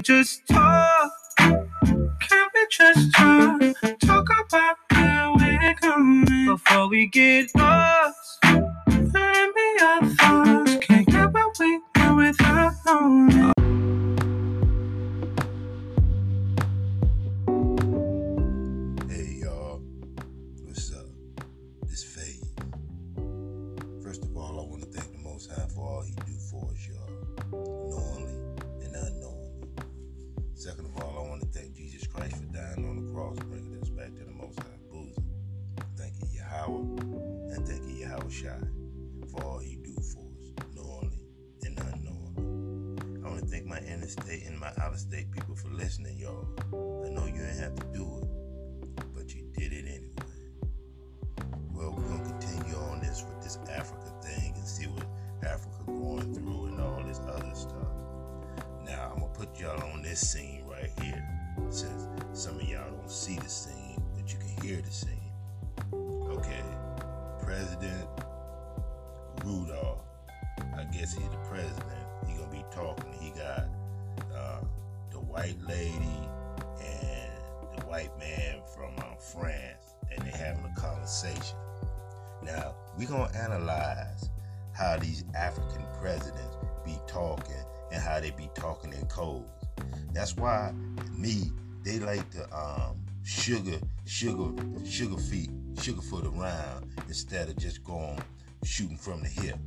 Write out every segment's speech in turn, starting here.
Just talk? Can we just talk? Talk about where we're going before we get lost. And be our thoughts. Can't get what we want without knowing. My interstate and my out-of-state people for listening, y'all. I know you didn't have to do it, but you did it anyway. Well, we're gonna continue on this with this Africa thing and see what Africa going through and all this other stuff. Now I'm gonna put y'all on this scene right here, since some of y'all don't see the scene, but you can hear the scene. Okay, President Rudolph. I guess he's the president. White lady and the white man from uh, France, and they're having a conversation. Now we're gonna analyze how these African presidents be talking and how they be talking in codes. That's why me they like to um, sugar sugar sugar feet sugar foot around instead of just going shooting from the hip.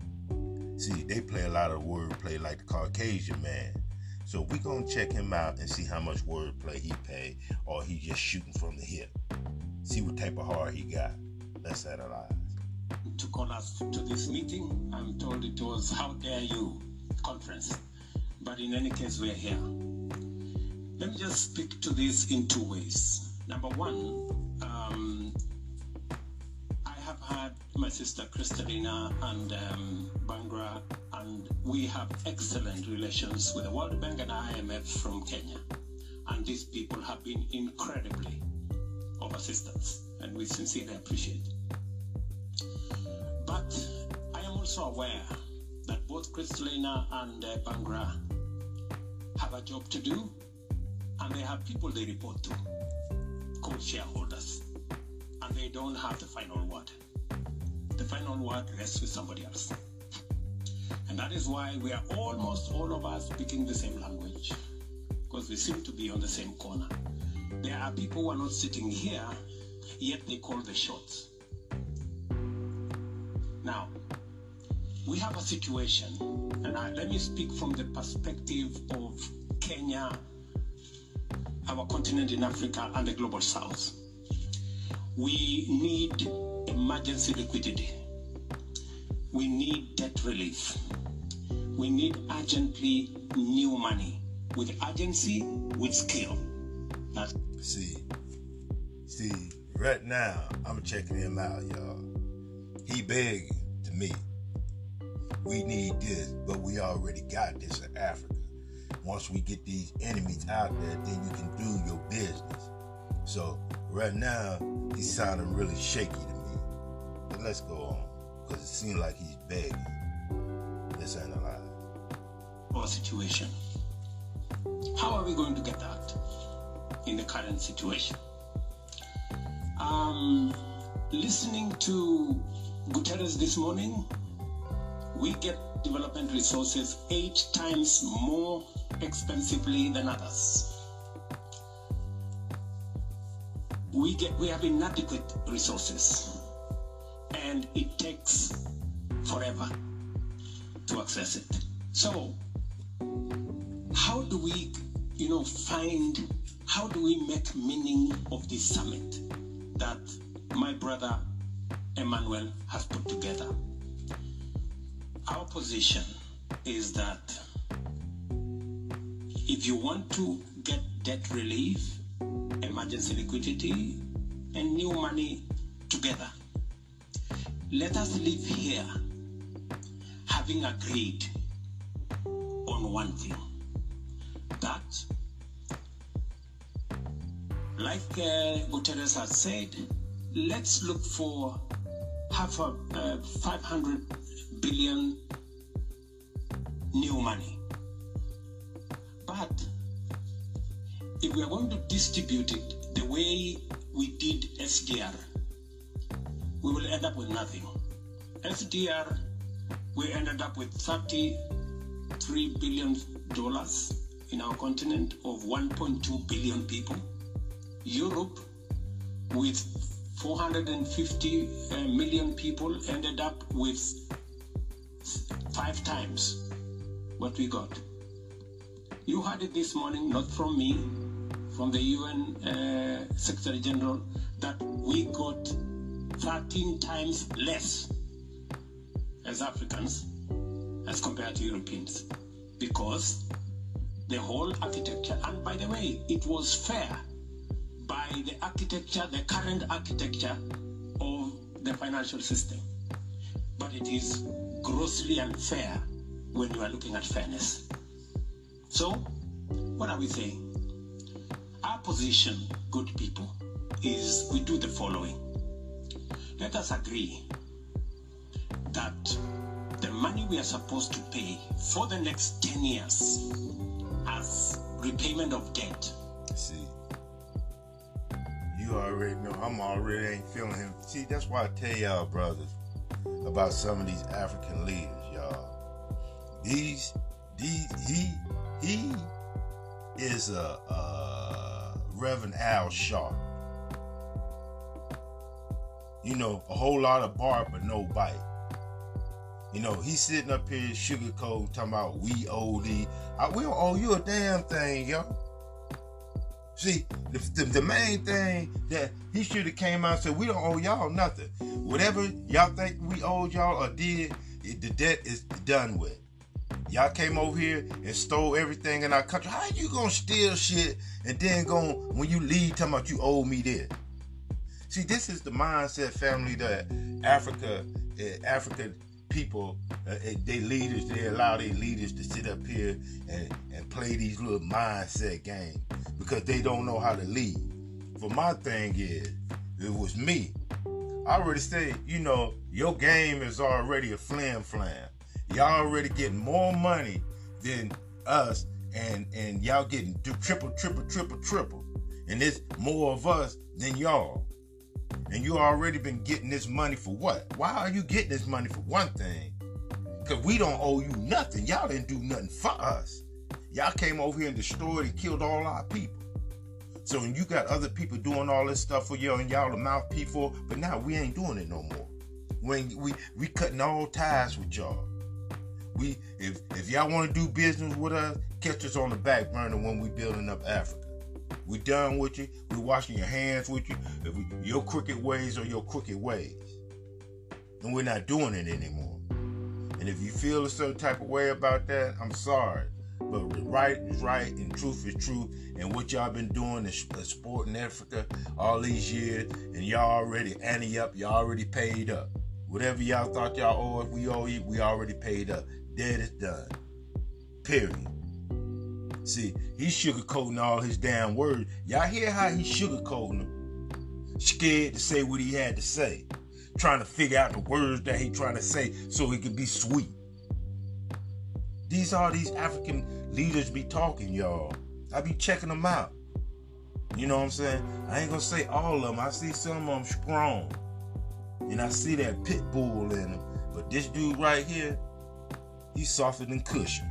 See, they play a lot of wordplay like the Caucasian man. So we gonna check him out and see how much wordplay he pay, or he just shooting from the hip. See what type of heart he got. Let's analyze. to call us to this meeting. I'm told it was How Dare You conference. But in any case, we're here. Let me just speak to this in two ways. Number one, um, I have had my sister Kristalina and um, Banga, and we have excellent relations with the World Bank and IMF from Kenya. And these people have been incredibly of assistance, and we sincerely appreciate. But I am also aware that both Kristalina and uh, Banga have a job to do, and they have people they report to, called shareholders, and they don't have the final word. The final word rests with somebody else. And that is why we are almost all of us speaking the same language, because we seem to be on the same corner. There are people who are not sitting here, yet they call the shots. Now, we have a situation, and I, let me speak from the perspective of Kenya, our continent in Africa, and the global south. We need emergency liquidity. We need debt relief. We need urgently new money with urgency, with skill. That's See, see, right now I'm checking him out, y'all. He begging to me. We need this, but we already got this in Africa. Once we get these enemies out there, then you can do your business. So right now he's sounding really shaky to me. But let's go on, because it seems like he's begging. Let's analyze. our situation. How are we going to get out in the current situation? Um, listening to Guterres this morning, we get development resources eight times more expensively than others. We get we have inadequate resources and it takes forever to access it. So how do we you know find how do we make meaning of this summit that my brother Emmanuel has put together? Our position is that if you want to get debt relief, emergency liquidity, and new money together, let us live here having agreed on one thing that, like uh, Guterres has said, let's look for half a uh, 500 billion new money. But if we are going to distribute it the way we did SDR, we will end up with nothing. SDR, we ended up with 33 billion dollars in our continent of 1.2 billion people. Europe, with 450 uh, people, ended up with five times what we got. You heard it this morning, not from me, from the UN uh, Secretary General, that we got 13 times less as Africans as compared to Europeans because the whole architecture, and by the way, it was fair by the architecture, the current architecture of the financial system. But it is grossly unfair when you are looking at fairness. So, what are we saying? Our position, good people, is we do the following. Let us agree that the money we are supposed to pay for the next 10 years as repayment of debt. See, you already know. I'm already ain't feeling him. See, that's why I tell y'all, brothers, about some of these African leaders, y'all. These, these, he, he is a, a Reverend Al Sharp. You know, a whole lot of bark but no bite. You know, he's sitting up here sugarcoat talking about we owe the. I, we don't owe you a damn thing, yo. See, the, the, the main thing that he should have came out and said, we don't owe y'all nothing. Whatever y'all think we owed y'all or did, it, the debt is done with. Y'all came over here and stole everything in our country. How you gonna steal shit and then go when you leave talking about you owe me this? See, this is the mindset family that Africa, uh, Africa people, uh, they leaders, they allow their leaders to sit up here and, and play these little mindset games because they don't know how to lead. But my thing is, it was me. I already said, you know, your game is already a flam flam. Y'all already getting more money than us, and and y'all getting triple, triple, triple, triple, and it's more of us than y'all. And you already been getting this money for what? Why are you getting this money for one thing? Because we don't owe you nothing. Y'all didn't do nothing for us. Y'all came over here and destroyed and killed all our people. So you got other people doing all this stuff for you and y'all the mouthpiece for, but now we ain't doing it no more. When we we cutting all ties with y'all. We if if y'all want to do business with us, catch us on the back burner when we building up Africa. We done with you. We washing your hands with you. We, your crooked ways are your crooked ways. And we're not doing it anymore. And if you feel a certain type of way about that, I'm sorry. But right is right and truth is truth. And what y'all been doing is sport in Africa all these years, and y'all already ante up, y'all already paid up. Whatever y'all thought y'all owe, if we owe you, we already paid up. Dead is done. Period. See, he's sugarcoating all his damn words. Y'all hear how he's sugarcoating them? Scared to say what he had to say. Trying to figure out the words that he trying to say so he can be sweet. These are these African leaders be talking, y'all. I be checking them out. You know what I'm saying? I ain't gonna say all of them. I see some of them strong. And I see that pit bull in him. But this dude right here, he's softer than cushion.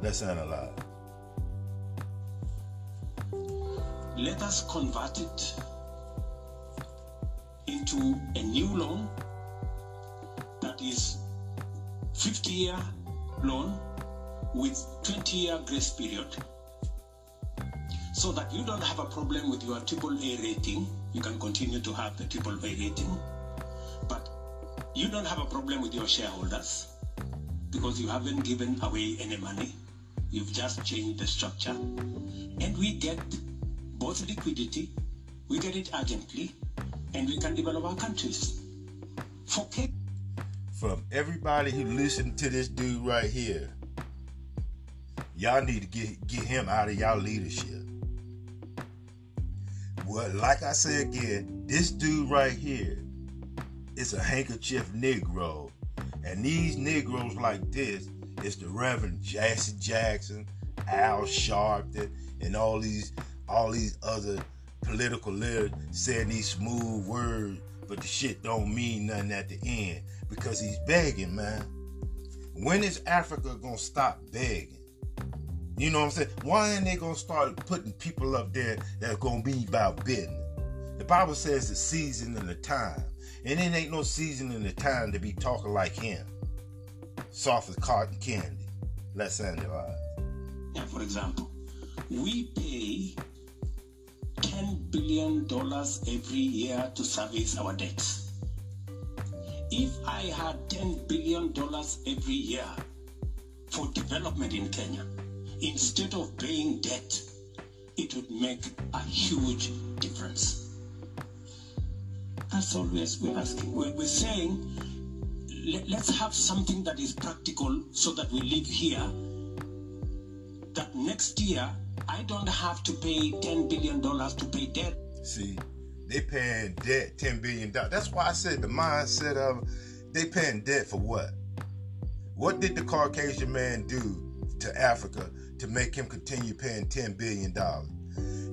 Let's analyze. Let us convert it into a new loan that is 50 year loan with 20 year grace period so that you don't have a problem with your triple A rating. You can continue to have the triple A rating, but you don't have a problem with your shareholders because you haven't given away any money. You've just changed the structure. And we get both liquidity, we get it urgently, and we can develop our countries. Forget From everybody who listened to this dude right here, y'all need to get get him out of y'all leadership. Well, like I say again, this dude right here is a handkerchief Negro. And these Negroes like this is the Reverend Jesse Jackson, Al Sharpton, and all these all these other political leaders saying these smooth words, but the shit don't mean nothing at the end because he's begging, man. When is Africa gonna stop begging? You know what I'm saying? Why ain't they gonna start putting people up there that's gonna be about business? The Bible says the season and the time. And it ain't no season and the time to be talking like him. Soft as cotton candy. Let's analyze. Yeah, for example, we pay $10 billion every year to service our debts. If I had $10 billion every year for development in Kenya, instead of paying debt, it would make a huge difference. That's always we're asking. We're, we're saying let, let's have something that is practical so that we live here. That next year, I don't have to pay $10 billion to pay debt. See, they paying debt $10 billion. That's why I said the mindset of they paying debt for what? What did the Caucasian man do to Africa to make him continue paying $10 billion?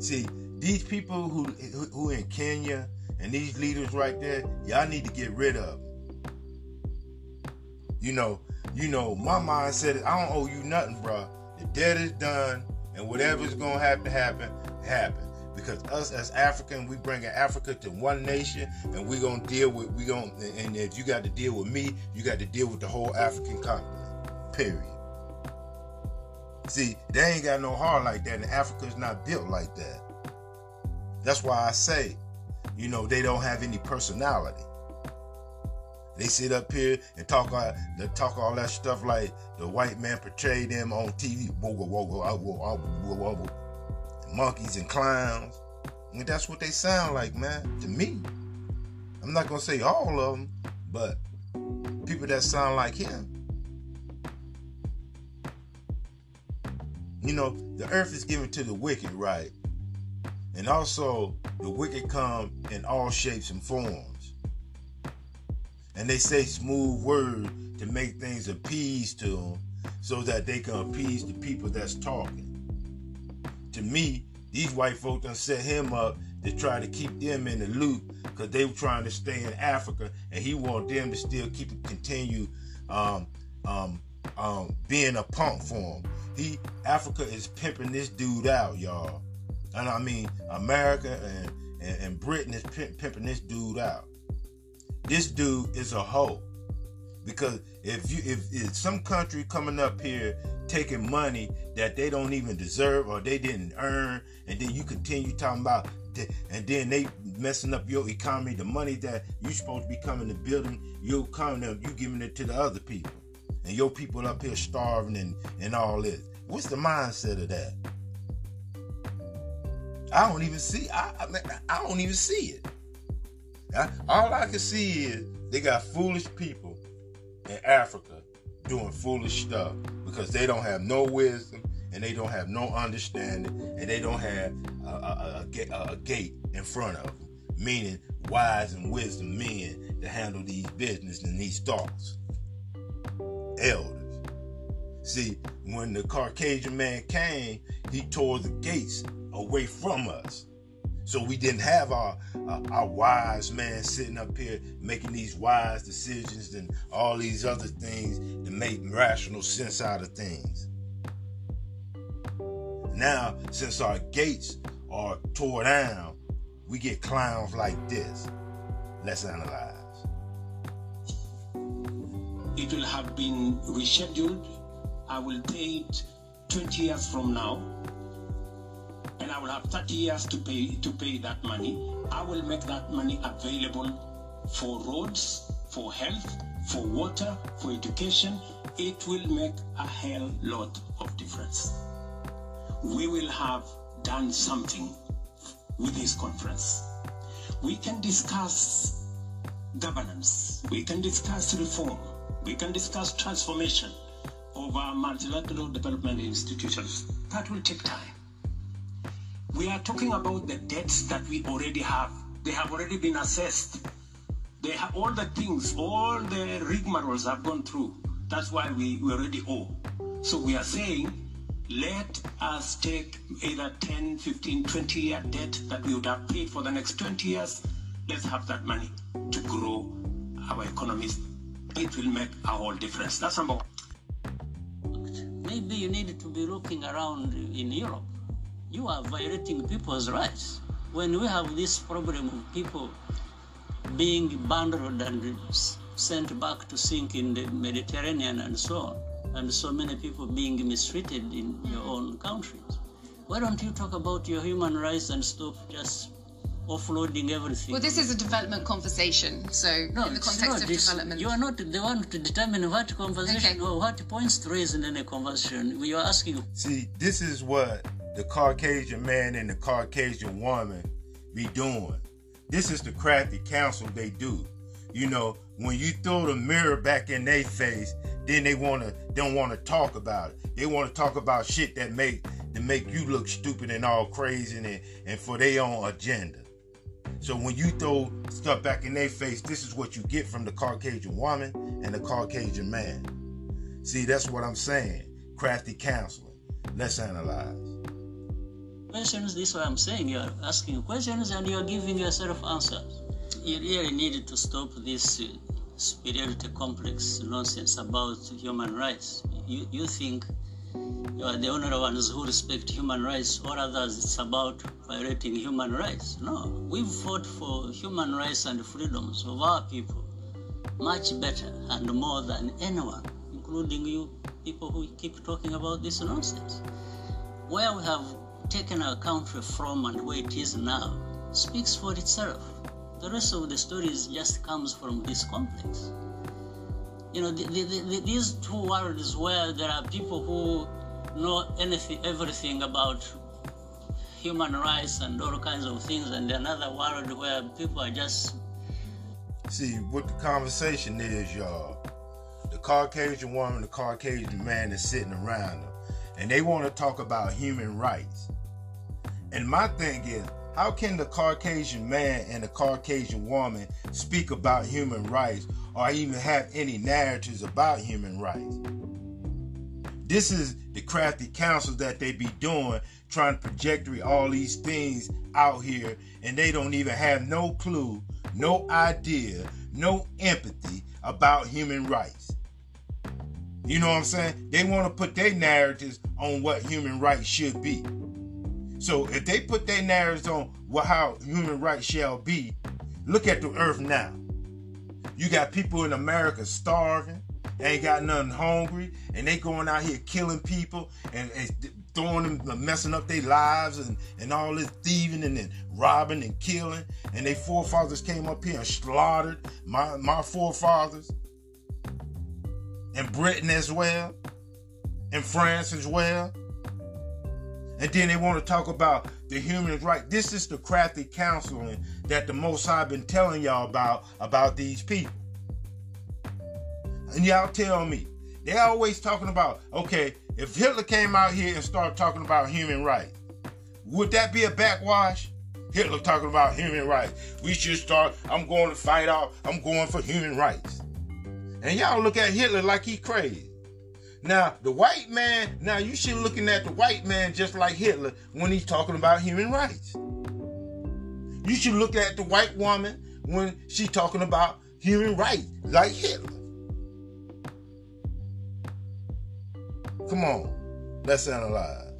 See, these people who who, in Kenya and these leaders right there, y'all need to get rid of. You know, you know, my mindset is I don't owe you nothing, bro. The debt is done, and whatever's gonna have to happen, happen. Because us as African, we bringing Africa to one nation, and we gonna deal with we gonna. And if you got to deal with me, you got to deal with the whole African continent. Period. See, they ain't got no heart like that, and Africa's not built like that. That's why I say, you know, they don't have any personality. They sit up here and talk all, they talk all that stuff like the white man portrayed them on TV. Whoa, whoa, whoa, whoa, whoa. Monkeys and clowns. And that's what they sound like, man, to me. I'm not gonna say all of them, but people that sound like him. You know, the earth is given to the wicked, right? And also, the wicked come in all shapes and forms. And they say smooth words to make things appease to them so that they can appease the people that's talking. To me, these white folk done set him up to try to keep them in the loop because they were trying to stay in Africa and he want them to still keep it continue um, um, um, being a punk for him. He Africa is pimping this dude out, y'all. And I mean America and, and, and Britain is pimp, pimping this dude out. This dude is a hoe. Because if you if, if some country coming up here taking money that they don't even deserve or they didn't earn, and then you continue talking about and then they messing up your economy, the money that you supposed to be coming to building, you coming up, you giving it to the other people. And your people up here starving and, and all this. What's the mindset of that? I don't even see. I I, I don't even see it. All I can see is they got foolish people in Africa doing foolish stuff because they don't have no wisdom and they don't have no understanding and they don't have a, a, a, a gate in front of them, meaning wise and wisdom men to handle these business and these thoughts. Elders. See, when the Caucasian man came, he tore the gates away from us. So we didn't have our uh, our wise man sitting up here making these wise decisions and all these other things to make rational sense out of things. Now, since our gates are tore down, we get clowns like this. Let's analyze. It will have been rescheduled. I will date 20 years from now and I will have 30 years to pay to pay that money. I will make that money available for roads, for health, for water, for education. It will make a hell lot of difference. We will have done something with this conference. We can discuss governance. We can discuss reform. We can discuss transformation of our multilateral development institutions. That will take time. We are talking about the debts that we already have. They have already been assessed. They have all the things, all the rigmaroles have gone through. That's why we, we already owe. So we are saying, let us take either 10, 15, 20 year debt that we would have paid for the next 20 years. Let's have that money to grow our economies. It will make a whole difference. That's number one. Maybe you need to be looking around in Europe you are violating people's rights. When we have this problem of people being bundled and sent back to sink in the Mediterranean and so on, and so many people being mistreated in your mm-hmm. own countries, why don't you talk about your human rights and stop just offloading everything. Well, this is a development conversation, so no, in the context of development. You are not the one to determine what conversation okay. or what points to raise in any conversation. We are asking. See, this is what the Caucasian man and the Caucasian woman be doing. This is the crafty counsel they do. You know, when you throw the mirror back in their face, then they wanna don't wanna talk about it. They wanna talk about shit that make to make you look stupid and all crazy and, and for their own agenda. So when you throw stuff back in their face, this is what you get from the Caucasian woman and the Caucasian man. See, that's what I'm saying. Crafty counseling. Let's analyze questions. This is what I'm saying. You're asking questions and you're giving yourself answers. You really need to stop this uh, superiority complex nonsense about human rights. You, you think you are the only ones who respect human rights, or others it's about violating human rights. No, we've fought for human rights and freedoms of our people much better and more than anyone, including you people who keep talking about this nonsense. Where we have taken our country from and where it is now speaks for itself. The rest of the stories just comes from this complex. You know, the, the, the, these two worlds where there are people who know anything, everything about human rights and all kinds of things, and another world where people are just. See, what the conversation is, y'all. The Caucasian woman, the Caucasian man is sitting around them, and they want to talk about human rights. And my thing is, how can the Caucasian man and the Caucasian woman speak about human rights or even have any narratives about human rights? This is the crafty counsel that they be doing, trying to project all these things out here, and they don't even have no clue, no idea, no empathy about human rights. You know what I'm saying? They want to put their narratives on what human rights should be. So if they put their narratives on how human rights shall be, look at the earth now. You got people in America starving, ain't got nothing hungry, and they going out here killing people and, and throwing them, uh, messing up their lives and, and all this thieving and then robbing and killing. And their forefathers came up here and slaughtered my, my forefathers. And Britain as well. And France as well. And then they want to talk about the human right. This is the crafty counseling that the Most High been telling y'all about about these people. And y'all tell me, they always talking about, okay, if Hitler came out here and started talking about human rights, would that be a backwash? Hitler talking about human rights. We should start, I'm going to fight out, I'm going for human rights. And y'all look at Hitler like he crazy. Now, the white man, now you should looking at the white man just like Hitler when he's talking about human rights. You should look at the white woman when she's talking about human rights, like Hitler. Come on, let's analyze.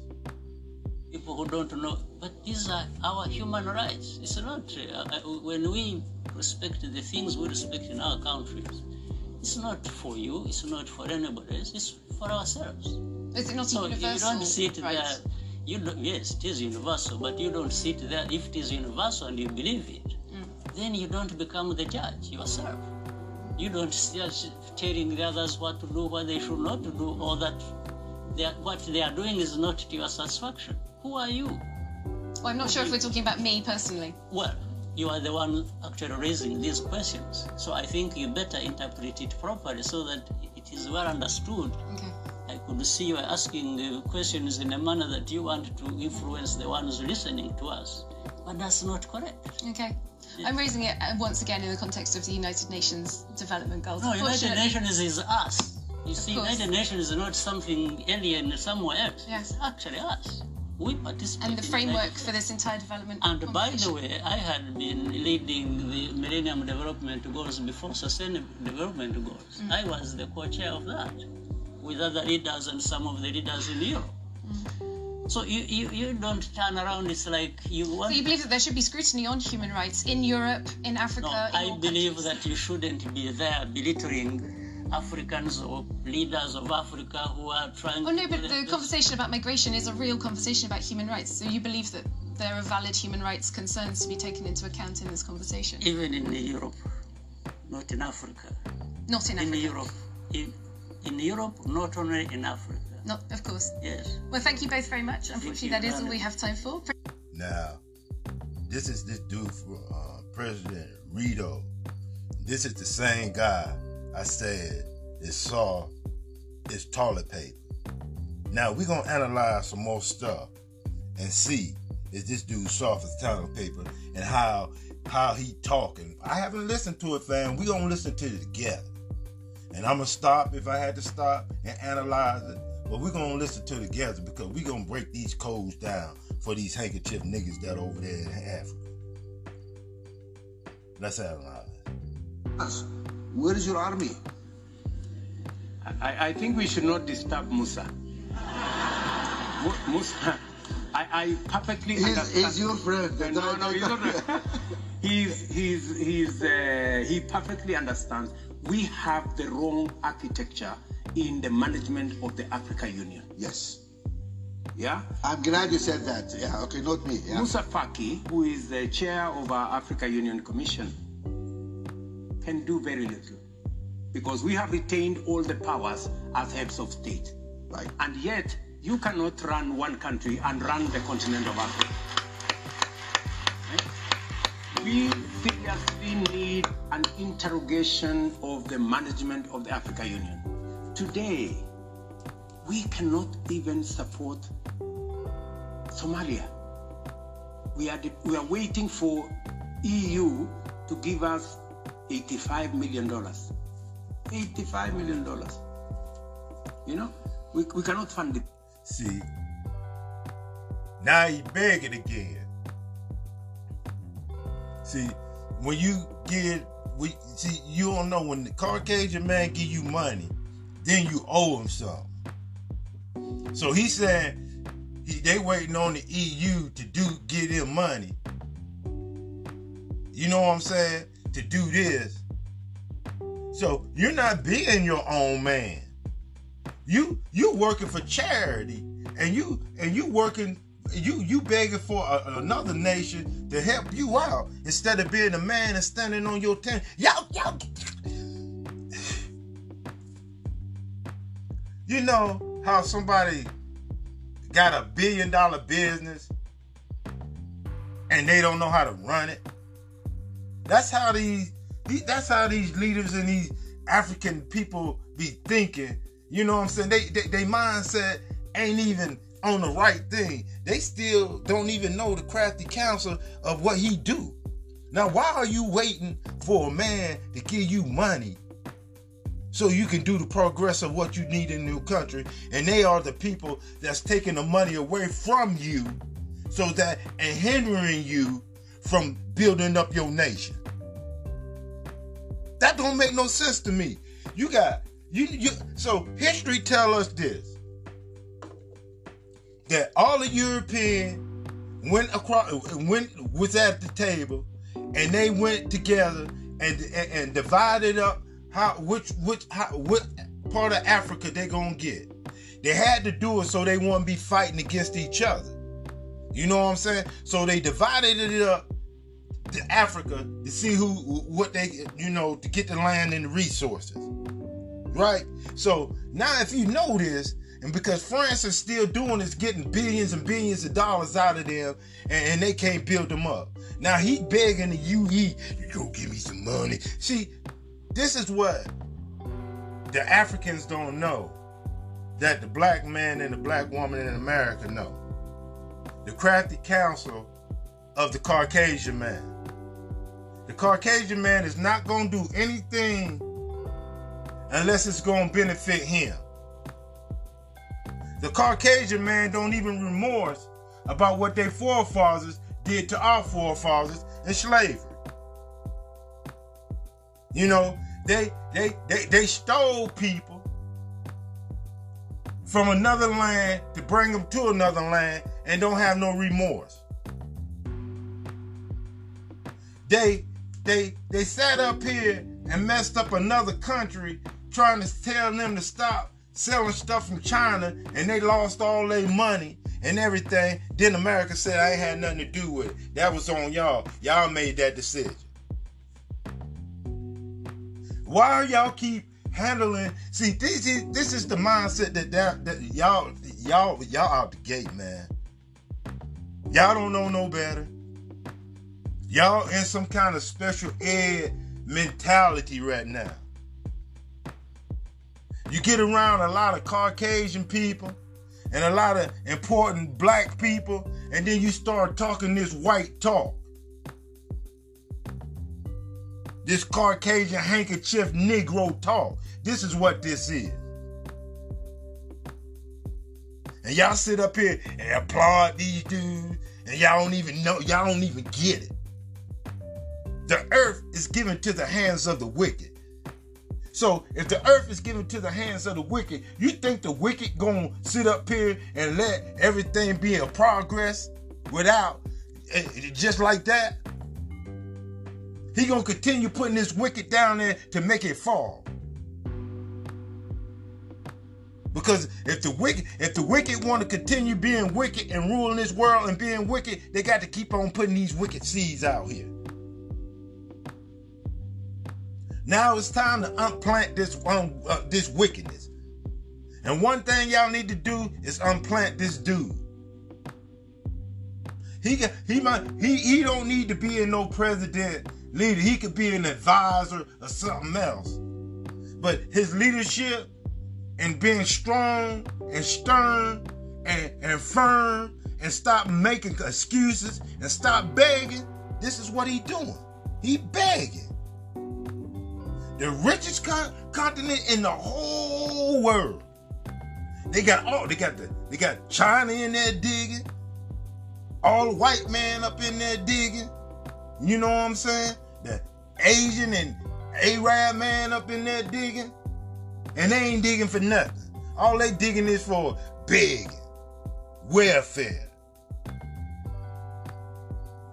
people who don't know, but these are our human rights. It's not uh, uh, when we respect the things we respect in our countries. It's not for you. It's not for anybody else. It's for ourselves. Is it not So a you don't sit right? there. You don't, yes, it is universal, but you don't sit there. If it is universal and you believe it, mm. then you don't become the judge yourself. You don't start telling the others what to do, what they should not do, or that they are, what they are doing is not to your satisfaction. Who are you? Well, I'm not sure if we're talking about me personally. Well, you are the one actually raising these questions. So I think you better interpret it properly so that it is well understood. Okay. I could see you are asking the questions in a manner that you want to influence the ones listening to us. But that's not correct. Okay. I'm raising it uh, once again in the context of the United Nations Development Goals. No, United Nations is us. You see. United Nations is not something alien somewhere else. Yes. It's actually us. We participate. And the framework for this entire development. And by the way, I had been leading the Millennium Development Goals before Sustainable Development Goals. Mm. I was the co-chair of that with other leaders and some of the leaders in Europe. Mm. So you, you, you don't turn around, it's like you want... So you believe that there should be scrutiny on human rights in Europe, in Africa? no, in I believe countries? that you shouldn't be there belittling Africans or leaders of Africa who are trying Oh no, to... but the conversation about migration is a real conversation about human rights. So you believe that there are valid human rights concerns to be taken into account in this conversation? Even in Europe, not in Africa. Not in In Africa. Europe. In, in Europe, not only in Africa. Not, of course. Yes. Well, thank you both very much. Unfortunately, you, that is all we have time for. Now, this is this dude for uh, President Ruto. This is the same guy I said is saw is toilet paper. Now we're gonna analyze some more stuff and see is this dude soft as toilet paper and how how he talking. I haven't listened to it, fam. We gonna listen to it together. And I'm gonna stop if I had to stop and analyze it. But we're gonna listen to it together because we're gonna break these codes down for these handkerchief niggas that over there in Africa. Let's analyze. Where is your army? I, I think we should not disturb Musa. Musa, I, I perfectly He's, understand. he's your friend. Uh, no, no, he's not. he's, he's, he's, uh, he perfectly understands. We have the wrong architecture in the management of the Africa Union. Yes. Yeah? I'm glad you said that. Yeah, okay, not me. Yeah. Musa Faki, who is the chair of our Africa Union Commission, can do very little because we have retained all the powers as heads of state. Right. And yet, you cannot run one country and run the continent of Africa. Right? We seriously need an interrogation of the management of the Africa Union. Today, we cannot even support Somalia. We are, we are waiting for EU to give us 85 million dollars. 85 million dollars. You know, we, we cannot fund it. See, now he begging again. See, when you get, we see, you don't know when the Caucasian man give you money, then you owe him something. So he said he, they waiting on the EU to do get him money. You know what I'm saying? To do this. So you're not being your own man. You you working for charity and you and you working you you begging for a, another nation to help you out instead of being a man and standing on your tent y'all y'all you know how somebody got a billion dollar business and they don't know how to run it that's how these that's how these leaders and these African people be thinking. You know what I'm saying? They they, they mindset ain't even on the right thing. They still don't even know the crafty counsel of what he do. Now, why are you waiting for a man to give you money so you can do the progress of what you need in your country? And they are the people that's taking the money away from you so that and hindering you from building up your nation. That don't make no sense to me. You got you you so history tell us this that all the European went across went was at the table and they went together and and, and divided up how which which how, what part of Africa they gonna get. They had to do it so they wouldn't be fighting against each other. You know what I'm saying? So they divided it up to Africa to see who what they you know to get the land and the resources. Right? So now if you know this, and because France is still doing is getting billions and billions of dollars out of them, and, and they can't build them up. Now he begging the UE, you go give me some money. See, this is what the Africans don't know that the black man and the black woman in America know. The crafty counsel of the Caucasian man. The Caucasian man is not going to do anything unless it's going to benefit him. The Caucasian man don't even remorse about what their forefathers did to our forefathers in slavery. You know, they they they, they stole people from another land to bring them to another land and don't have no remorse. They they they sat up here and messed up another country trying to tell them to stop selling stuff from China and they lost all their money and everything. Then America said I ain't had nothing to do with it. That was on y'all. Y'all made that decision. Why y'all keep handling? See, this is this is the mindset that, that, that y'all y'all y'all out the gate, man. Y'all don't know no better. Y'all in some kind of special ed mentality right now. You get around a lot of Caucasian people and a lot of important black people, and then you start talking this white talk. This Caucasian handkerchief Negro talk. This is what this is. And y'all sit up here and applaud these dudes, and y'all don't even know, y'all don't even get it. The earth is given to the hands of the wicked. So if the earth is given to the hands of the wicked, you think the wicked gonna sit up here and let everything be in progress without eh, just like that? He gonna continue putting this wicked down there to make it fall. Because if the wicked, if the wicked want to continue being wicked and ruling this world and being wicked, they got to keep on putting these wicked seeds out here. Now it's time to unplant this um, uh, this wickedness. And one thing y'all need to do is unplant this dude. He he might he he don't need to be in no president leader. He could be an advisor or something else. But his leadership and being strong and stern and, and firm and stop making excuses and stop begging. This is what he doing. He begging the richest con- continent in the whole world. They got all they got the they got China in there digging, all white man up in there digging. You know what I'm saying? The Asian and Arab man up in there digging, and they ain't digging for nothing. All they digging is for big welfare.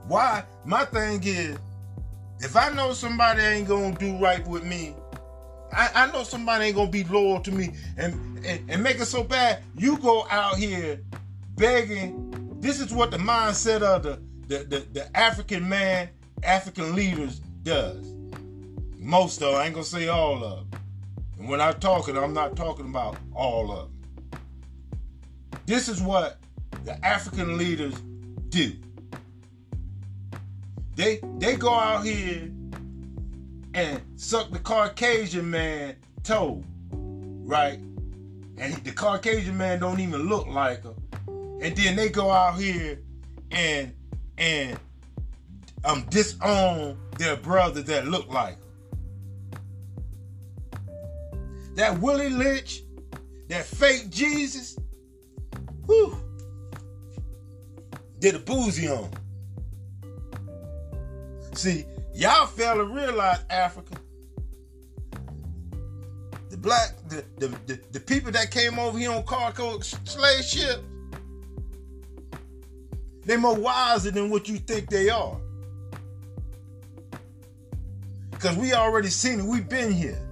Why? My thing is if I know somebody ain't gonna do right with me, I, I know somebody ain't gonna be loyal to me and, and, and make it so bad, you go out here begging. This is what the mindset of the, the, the, the African man, African leaders does. Most of I ain't gonna say all of them. And when I'm talking, I'm not talking about all of them. This is what the African leaders do. They they go out here and suck the Caucasian man toe, right? And the Caucasian man don't even look like her. And then they go out here and and um disown their brother that look like her. That Willie Lynch, that fake Jesus, whew, did a boozy on. See, y'all fail to realize Africa. The black, the, the, the, the people that came over here on cargo slave ships, they more wiser than what you think they are. Because we already seen it. We've been here.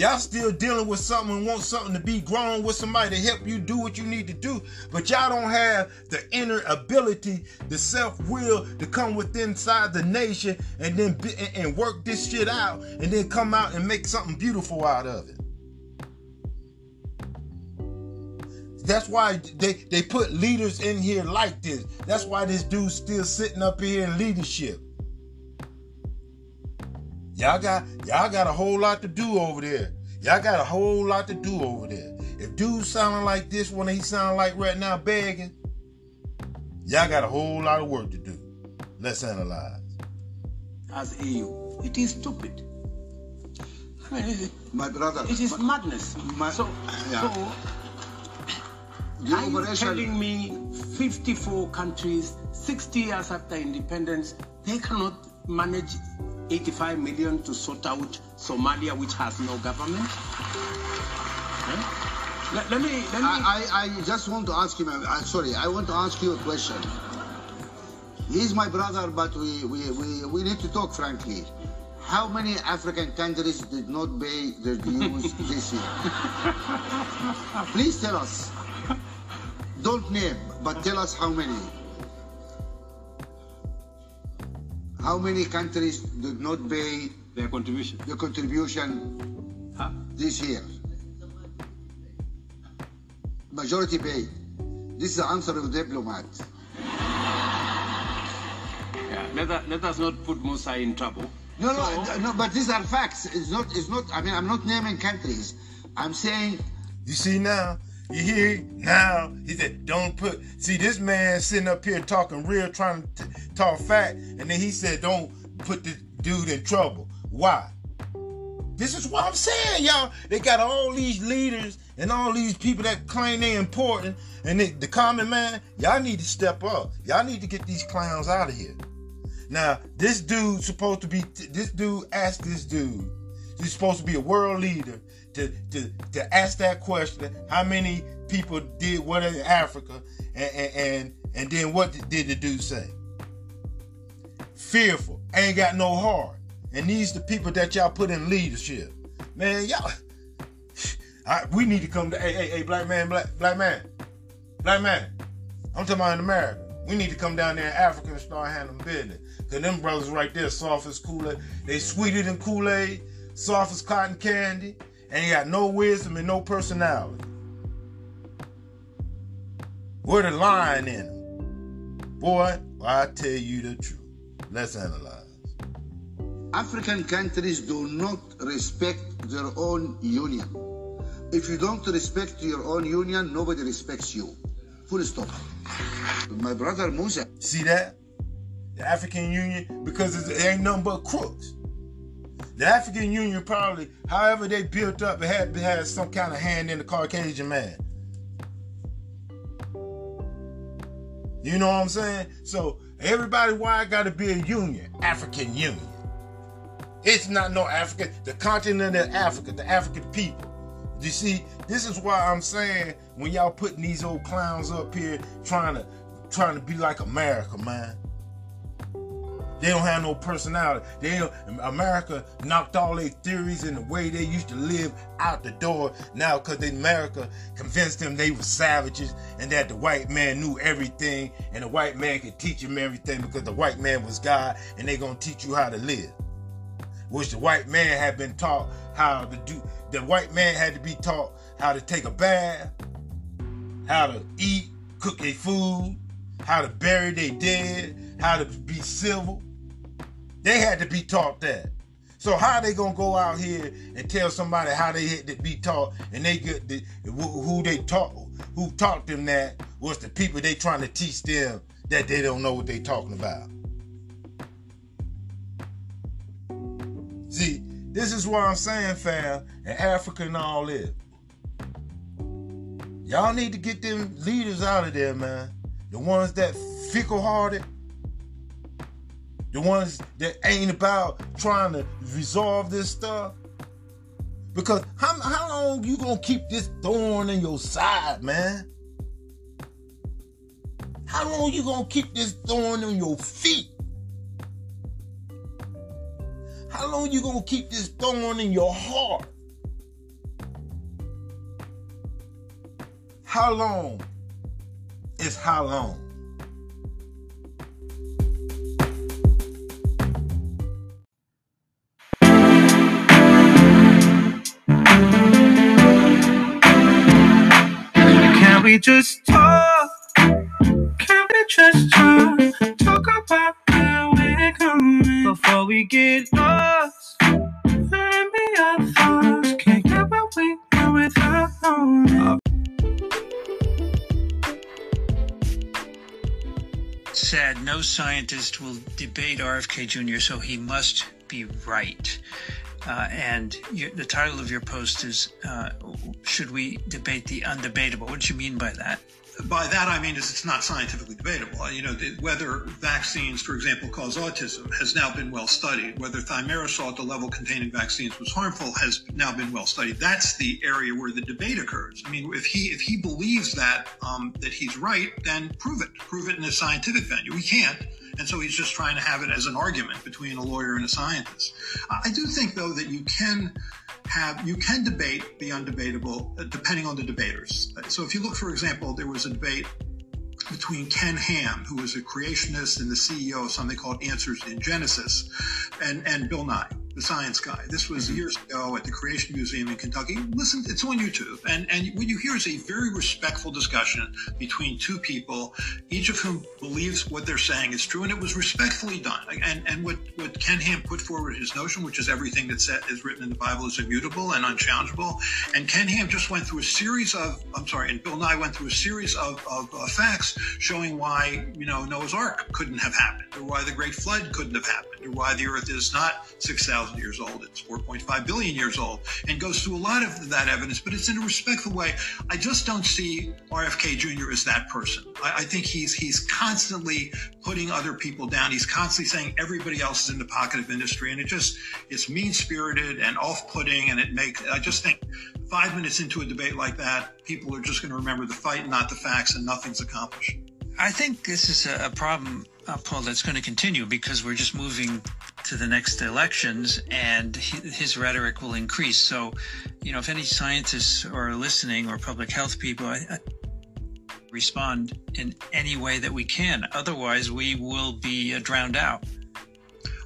Y'all still dealing with something and want something to be grown with somebody to help you do what you need to do. But y'all don't have the inner ability, the self-will to come within inside the nation and then be, and work this shit out and then come out and make something beautiful out of it. That's why they, they put leaders in here like this. That's why this dude's still sitting up here in leadership. Y'all got y'all got a whole lot to do over there. Y'all got a whole lot to do over there. If dudes sounding like this when he sound like right now begging, y'all got a whole lot of work to do. Let's analyze. As EU, it is stupid. I mean, it, My brother. it is my- madness. my- so, yeah. so the are you telling me 54 countries, 60 years after independence, they cannot manage 85 million to sort out Somalia, which has no government? Eh? Let, let me, let me. I, I, I just want to ask him. I, sorry, I want to ask you a question. He's my brother, but we, we, we, we need to talk frankly. How many African countries did not pay their dues this year? Please tell us. Don't name, but tell us how many. How many countries did not pay their contribution. the contribution Huh? this year? Majority paid. This is the answer of a diplomat. Yeah, let, us- let us not put Musa in trouble. No, no, So- no, but these are facts. It's not, it's not, I mean, I'm not naming countries. I'm saying, You see now? You hear now? He said, "Don't put." See this man sitting up here talking real, trying to talk fact, and then he said, "Don't put the dude in trouble." Why? This is what I'm saying, y'all. They got all these leaders and all these people that claim they important, and they, the common man, y'all need to step up. Y'all need to get these clowns out of here. Now, this dude supposed to be. This dude asked this dude. He's supposed to be a world leader to to to ask that question. How many people did what in Africa, and and and, and then what did the dude say? Fearful, ain't got no heart, and these the people that y'all put in leadership. Man, y'all, I, we need to come to. Hey, hey, hey, black man, black black man, black man. I'm talking about in America. We need to come down there in Africa and start handling business. Cause them brothers right there, soft as Kool-Aid. They sweeter than Kool-Aid, soft as cotton candy, and they got no wisdom and no personality. Where the lion in them? Boy, I tell you the truth. Let's analyze. African countries do not respect their own union. If you don't respect your own union, nobody respects you. Full stop. My brother Musa, See that? The African Union, because it ain't nothing but crooks. The African Union probably, however they built up, it had, had some kind of hand in the Caucasian man. You know what I'm saying? So everybody, why I got to be a union? African Union. It's not no African. The continent of Africa, the African people. You see, this is why I'm saying when y'all putting these old clowns up here trying to trying to be like America, man. They don't have no personality. They America knocked all their theories and the way they used to live out the door. Now, because America convinced them they were savages and that the white man knew everything and the white man could teach them everything because the white man was God and they gonna teach you how to live. Which the white man had been taught how to do. The white man had to be taught how to take a bath, how to eat, cook their food, how to bury their dead, how to be civil. They had to be taught that. So how they gonna go out here and tell somebody how they had to be taught, and they get the who they taught, who taught them that was the people they trying to teach them that they don't know what they talking about. See, this is what I'm saying, fam, and Africa and all this. Y'all need to get them leaders out of there, man. The ones that fickle hearted. The ones that ain't about trying to resolve this stuff. Because how, how long you gonna keep this thorn in your side, man? How long you gonna keep this thorn on your feet? How long you gonna keep this thorn in your heart? How long is how long? We just talk? Can we just talk? Talk about where we're going before we get lost. Be our thoughts. Can't get what we want without knowing. said no scientist will debate RFK Jr., so he must be right. Uh, and your, the title of your post is uh, Should We Debate the Undebatable? What do you mean by that? By that I mean is it's not scientifically debatable. You know, the, whether vaccines, for example, cause autism has now been well studied. Whether thimerosal at the level containing vaccines was harmful has now been well studied. That's the area where the debate occurs. I mean, if he if he believes that um, that he's right, then prove it. Prove it in a scientific venue. He can't. And so he's just trying to have it as an argument between a lawyer and a scientist. I do think, though, that you can have you can debate the undebatable uh, depending on the debaters. So if you look, for example, there was a debate between Ken Ham, who was a creationist and the CEO of something called Answers in Genesis, and, and Bill Nye, the science guy. This was Mm-hmm. years ago at the Creation Museum in Kentucky. Listen, it's on YouTube. And, and what you hear is a very respectful discussion between two people, each of whom believes what they're saying is true, and it was respectfully done. And, and what, what Ken Ham put forward his notion, which is everything that is written in the Bible is immutable and unchallengeable. And Ken Ham just went through a series of, I'm sorry, and Bill Nye went through a series of, of uh, facts showing why, you know, Noah's Ark couldn't have happened, or why the Great Flood couldn't have happened, or why the Earth is not 6,000 years old, it's 4.5 billion years old, and goes through a lot of that evidence, but it's in a respectful way. I just don't see RFK Jr. as that person. I, I think he's he's constantly putting other people down. He's constantly saying everybody else is in the pocket of industry, and it just it's mean spirited and off putting, and it makes. I just think five minutes into a debate like that, people are just going to remember the fight, not the facts, and nothing's accomplished. I think this is a, problem, uh, Paul, that's going to continue because we're just moving to the next elections and his rhetoric will increase. So, you know, if any scientists are listening or public health people, I, I respond in any way that we can. Otherwise, we will be uh, drowned out.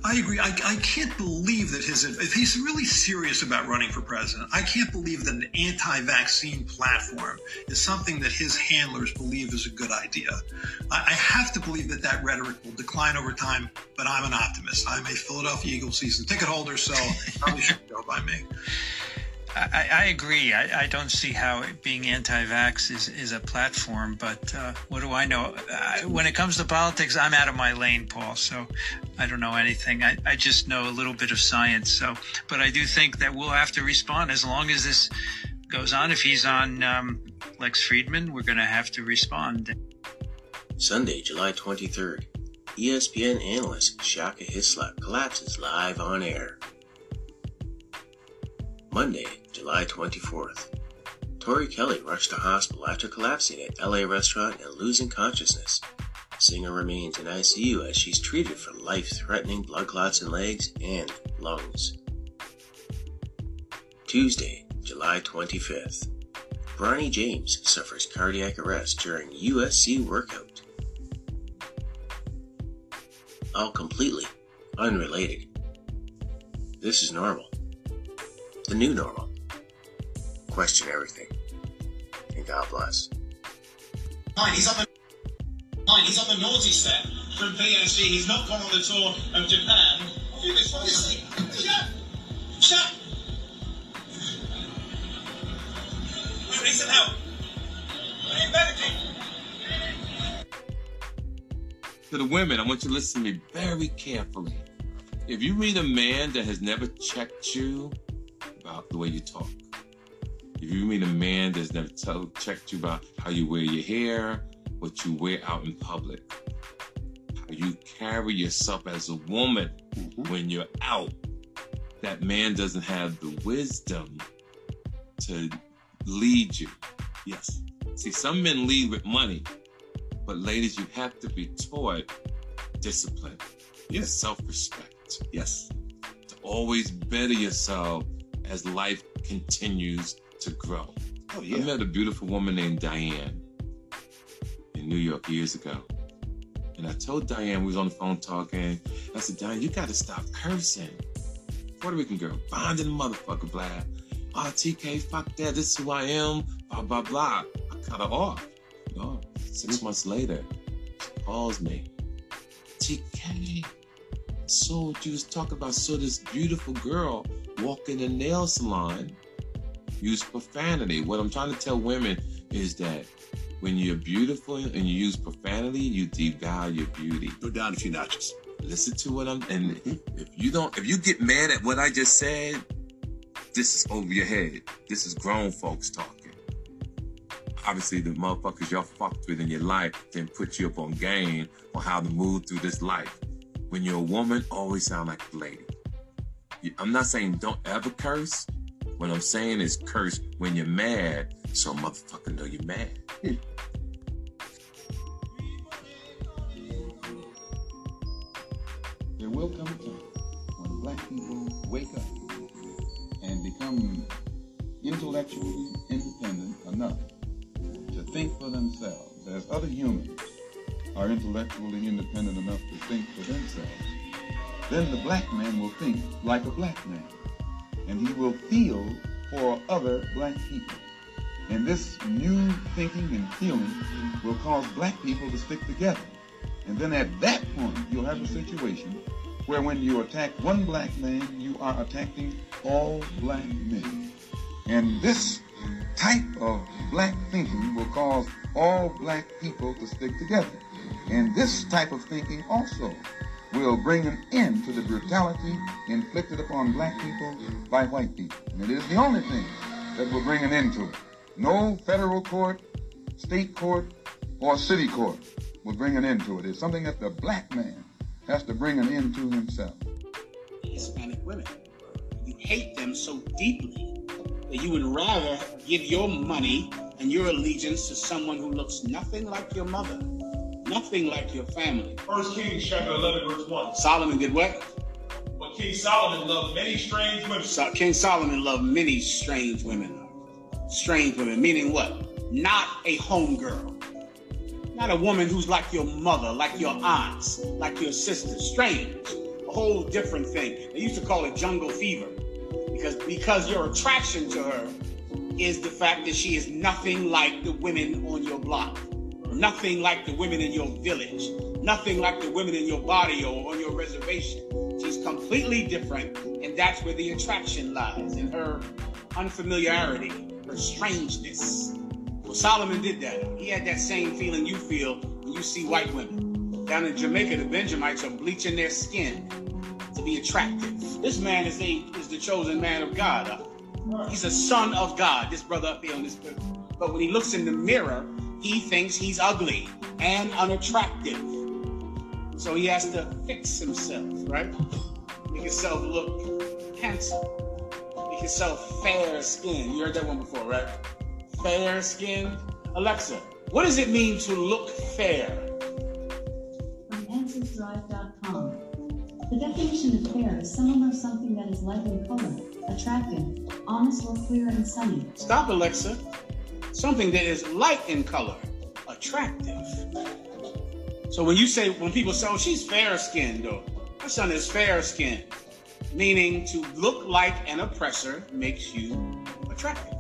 I agree. I, I can't believe that his if he's really serious about running for president, I can't believe that an anti-vaccine platform is something that his handlers believe is a good idea. I, I have to believe that that rhetoric will decline over time, but I'm an optimist. I'm a Philadelphia Eagles season ticket holder, so probably should go by me. I, I agree. I, I don't see how being anti-vax is, is a platform, but uh, what do I know? I, when it comes to politics, I'm out of my lane, Paul. So I don't know anything. I, I just know a little bit of science. So, but I do think that we'll have to respond as long as this goes on. If he's on um, Lex Fridman, we're going to have to respond. Sunday, July 23rd. ESPN analyst Shaka Hislop collapses live on air. Monday, July 24th. Tori Kelly rushed to hospital after collapsing at LA restaurant and losing consciousness. Singer remains in ICU as she's treated for life-threatening blood clots in legs and lungs. Tuesday, July 25th. Bronny James suffers cardiac arrest during USC workout. All completely unrelated. This is normal. The new normal. Question everything. And God bless. Nine, he's on the nine, he's on the naughty step from PSG. He's not gone on the tour of Japan. Shut, shut. We need some help. We need medical. to the women, I want you to listen to me very carefully. If you meet a man that has never checked you about the way you talk, if you meet a man that's never tell, checked you about how you wear your hair, what you wear out in public, how you carry yourself as a woman mm-hmm. when you're out. That man doesn't have the wisdom to lead you. Yes. See, some men lead with money, but ladies, you have to be taught discipline, yes, self-respect. Yes. To always better yourself as life continues to grow. Oh yeah. I met a beautiful woman named Diane in New York years ago. And I told Diane, we was on the phone talking. I said, Diane, you got to stop cursing. Puerto Rican girl, bonding motherfucker, blah. Oh, TK, fuck that. This is who I am. Blah, blah, blah. I cut her off. Six months later, she calls me. TK, so you was talking about, so this beautiful girl walk in a nail salon, use profanity. What I'm trying to tell women is that when you're beautiful and you use profanity, you devalue beauty. Go down a few notches. Listen to what I'm, and if you don't, if you get mad at what I just said, this is over your head. This is grown folks talking. Obviously, the motherfuckers y'all fucked with in your life didn't put you up on game on how to move through this life. When you're a woman, always sound like a lady. I'm not saying don't ever curse. What I'm saying is curse when you're mad, so motherfucker know you're mad. There will come a time when black people wake up and become intellectually independent enough to think for themselves, as other humans are intellectually independent enough to think for themselves. Then the black man will think like a black man, and he will feel for other black people. And this new thinking and feeling will cause black people to stick together. And then at that point, you'll have a situation where when you attack one black man, you are attacking all black men. And this type of black thinking will cause all black people to stick together. And this type of thinking also will bring an end to the brutality inflicted upon black people by white people. And it is the only thing that will bring an end to it. No federal court, state court, or city court will bring an end to it. It's something that the black man has to bring an end to himself. Hispanic women. You hate them so deeply that you would rather give your money and your allegiance to someone who looks nothing like your mother, nothing like your family. First Kings chapter 11 verse 1. Solomon did what? But King Solomon loved many strange women. So- King Solomon loved many strange women. Strange women, meaning what? Not a homegirl. Not a woman who's like your mother, like your aunts, like your sisters. Strange. A whole different thing. They used to call it jungle fever. Because because your attraction to her is the fact that she is nothing like the women on your block. Nothing like the women in your village. Nothing like the women in your body or on your reservation. She's completely different, and that's where the attraction lies in her unfamiliarity, her strangeness. Well, Solomon did that. He had that same feeling you feel when you see white women. Down in Jamaica, the Benjamites are bleaching their skin to be attractive. This man is, a, is the chosen man of God. He's a son of God, this brother up here on this book. But when he looks in the mirror, he thinks he's ugly and unattractive. So he has to fix himself, right? Make himself look handsome. Make himself fair skin. You heard that one before, right? Fair skin. Alexa, what does it mean to look fair? From AnswersDrive.com. The definition of fair is someone or something that is light in color, attractive, honest or clear and sunny. Stop, Alexa. Something that is light in color, attractive. So when you say, when people say, oh, she's fair skinned, or my son is fair skinned, meaning to look like an oppressor makes you attractive.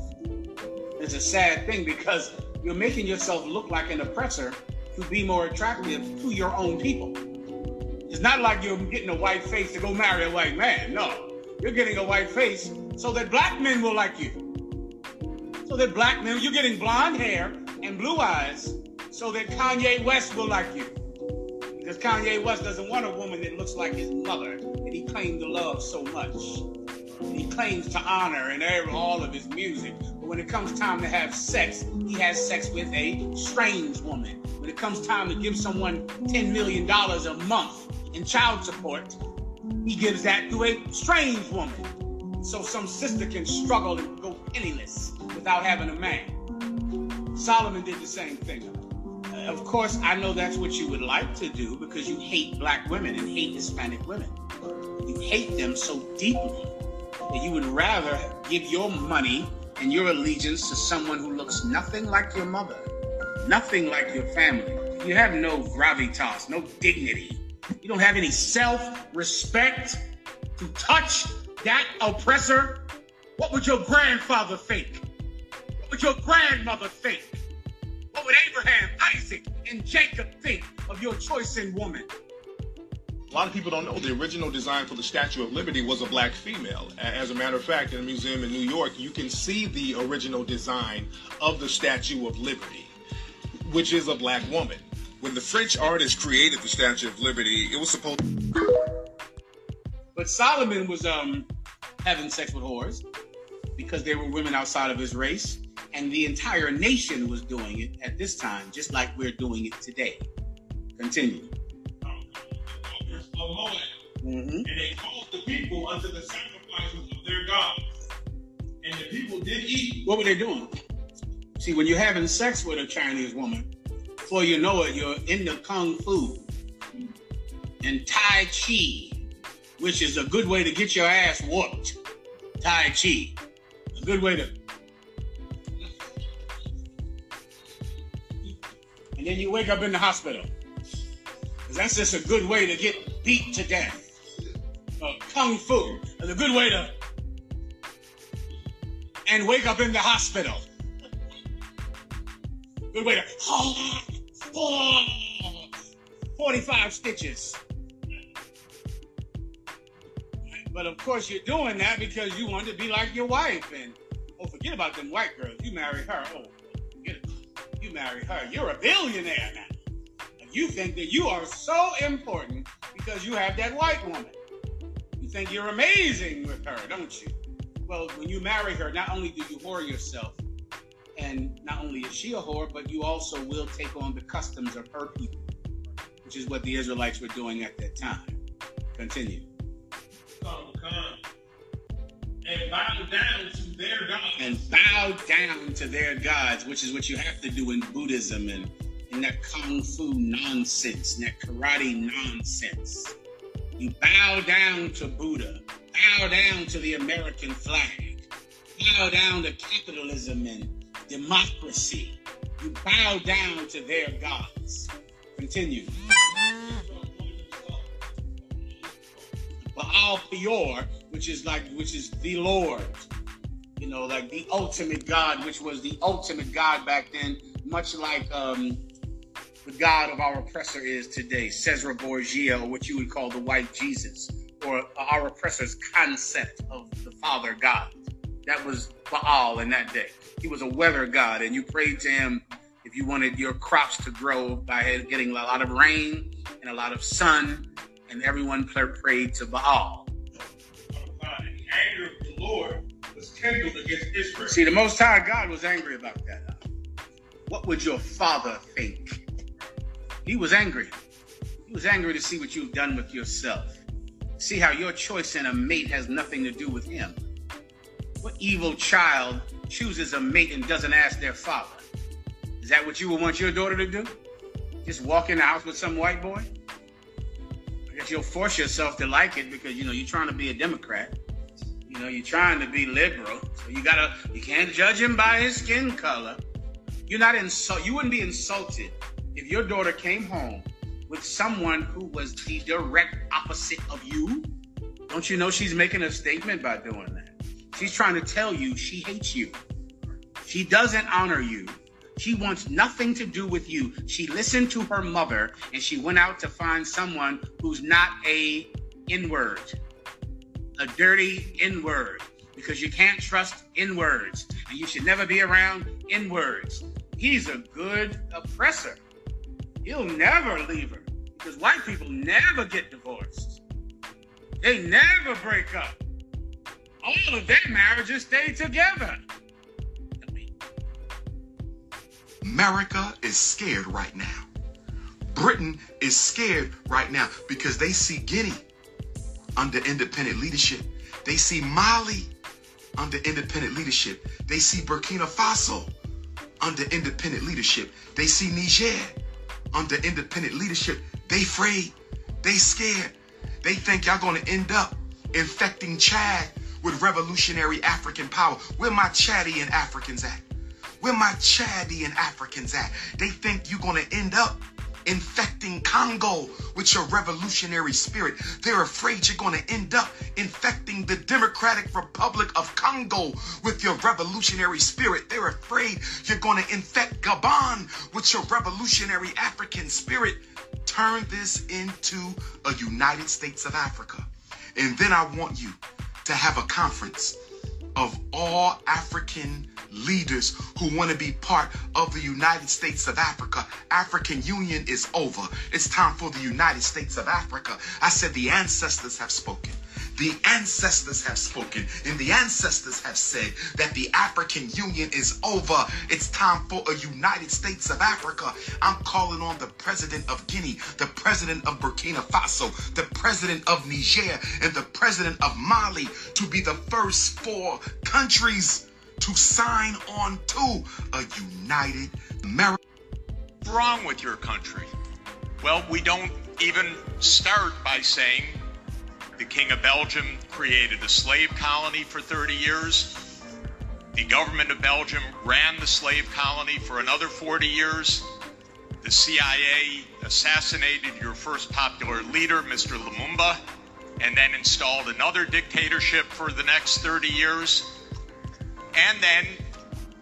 It's a sad thing because you're making yourself look like an oppressor to be more attractive to your own people. It's not like you're getting a white face to go marry a white man. No. You're getting a white face so that black men will like you. So that black men, you're getting blonde hair and blue eyes so that Kanye West will like you. Because Kanye West doesn't want a woman that looks like his mother that he claimed to love so much. And he claims to honor in all of his music. But when it comes time to have sex, he has sex with a strange woman, when it comes time to give someone $10 million a month in child support, he gives that to a strange woman. So some sister can struggle and go penniless without having a man. Solomon did the same thing. Of course, I know that's what you would like to do because you hate black women and hate Hispanic women. You hate them so deeply that you would rather give your money and your allegiance to someone who looks nothing like your mother, nothing like your family. You have no gravitas, no dignity. You don't have any self respect to touch that oppressor. What would your grandfather think? What would your grandmother think? What would Abraham, Isaac, and Jacob think of your choice in woman? A lot of people don't know the original design for the Statue of Liberty was a black female. As a matter of fact, in a museum in New York, you can see the original design of the Statue of Liberty, which is a black woman. When the French artist created the Statue of Liberty, it was supposed. But Solomon was um, having sex with whores because there were women outside of his race, and the entire nation was doing it at this time, just like we're doing it today. Continue. Mm-hmm. And they caused the people unto the sacrifices of their gods. And the people did eat. What were they doing? See, when you're having sex with a Chinese woman, before you know it, you're into kung fu and Tai Chi, which is a good way to get your ass whooped. Tai Chi. A good way to. And then you wake up in the hospital. Because that's just a good way to get beat to death. Uh, kung Fu is a good way to. And wake up in the hospital. Good way to. 45 stitches. But of course, you're doing that because you want to be like your wife. And oh, forget about them white girls. You marry her. Oh, marry her. You're a billionaire now. And you think that you are so important because you have that white woman. You think you're amazing with her, don't you? Well, when you marry her, not only do you whore yourself, and not only is she a whore, but you also will take on the customs of her people, which is what the Israelites were doing at that time. Continue. Come, come. And bow down to their. And bow down to their gods, which is what you have to do in Buddhism and in that kung fu nonsense, and that karate nonsense. You bow down to Buddha, bow down to the American flag, bow down to capitalism and democracy. You bow down to their gods. Continue. Baal Peor, which is like, which is the Lord. You know, like the ultimate God, which was the ultimate God back then, much like um, the God of our oppressor is today, Caesar Borgia, or what you would call the white Jesus, or our oppressor's concept of the Father God. That was Baal in that day. He was a weather god, and you prayed to him if you wanted your crops to grow by getting a lot of rain and a lot of sun, and everyone prayed to Baal. Anger of the Lord kindled against Israel. See, the Most High God was angry about that. What would your father think? He was angry. He was angry to see what you've done with yourself. See how your choice in a mate has nothing to do with him. What evil child chooses a mate and doesn't ask their father? Is that what you would want your daughter to do? Just walk in the house with some white boy? I guess you'll force yourself to like it because you know you're trying to be a Democrat. You know, you're trying to be liberal. So you gotta you can't judge him by his skin color. You're not insult you wouldn't be insulted if your daughter came home with someone who was the direct opposite of you. Don't you know she's making a statement by doing that? She's trying to tell you she hates you. She doesn't honor you. She wants nothing to do with you. She listened to her mother and she went out to find someone who's not a N-word, a dirty N-word, because you can't trust N-words and you should never be around N-words. He's a good oppressor. He'll never leave her because white people never get divorced. They never break up all of their marriages stay together. America is scared right now. Britain is scared right now because they see Guinea under independent leadership. They see Mali under independent leadership. They see Burkina Faso under independent leadership. They see Niger under independent leadership. They afraid. They scared. They think y'all gonna end up infecting Chad with revolutionary African power. Where my Chadian Africans at? Where my Chadian Africans at? They think you're gonna end up infecting Congo with your revolutionary spirit. They're afraid you're going to end up infecting the Democratic Republic of Congo with your revolutionary spirit. They're afraid you're going to infect Gabon with your revolutionary African spirit. Turn this into a United States of Africa. And then I want you to have a conference of all African leaders who want to be part of the United States of Africa. African Union is over. It's time for the United States of Africa. I said the ancestors have spoken. The ancestors have spoken, and the ancestors have said that the African Union is over. It's time for a United States of Africa. I'm calling on the president of Guinea, the president of Burkina Faso, the president of Niger, and the president of Mali to be the first four countries to sign on to a united America. What's wrong with your country? Well, we don't even start by saying the King of Belgium created a slave colony for 30 years. The government of Belgium ran the slave colony for another 40 years. The CIA assassinated your first popular leader, Mr. Lumumba, and then installed another dictatorship for the next 30 years. And then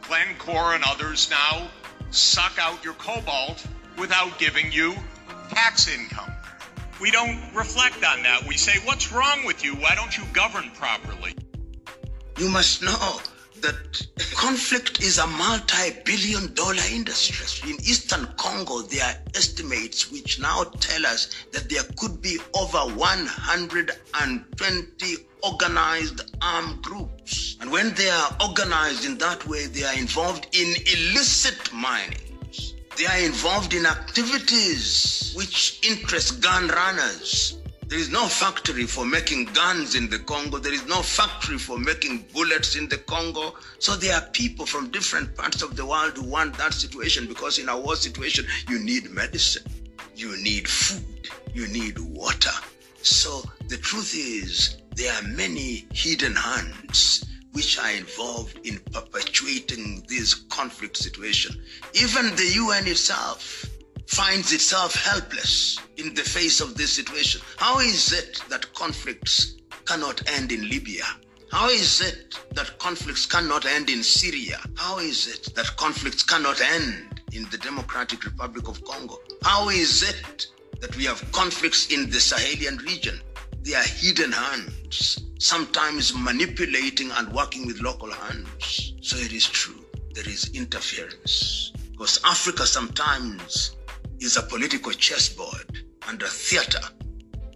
Glencore and others now suck out your cobalt without giving you tax income. We don't reflect on that. We say, what's wrong with you? Why don't you govern properly? You must know that conflict is a multi-billion dollar industry. In Eastern Congo, there are estimates which now tell us that there could be over 120 organized armed groups. And when they are organized in that way, they are involved in illicit mining. They are involved in activities which interest gun runners. There is no factory for making guns in the Congo. There is no factory for making bullets in the Congo. So there are people from different parts of the world who want that situation because in a war situation, you need medicine, you need food, you need water. So the truth is, there are many hidden hands which are involved in perpetuating this conflict situation. Even the UN itself finds itself helpless in the face of this situation. How is it that conflicts cannot end in Libya? How is it that conflicts cannot end in Syria? How is it that conflicts cannot end in the Democratic Republic of Congo? How is it that we have conflicts in the Sahelian region? They are hidden hands, sometimes manipulating and working with local hands. So it is true, there is interference. Because Africa sometimes is a political chessboard and a theater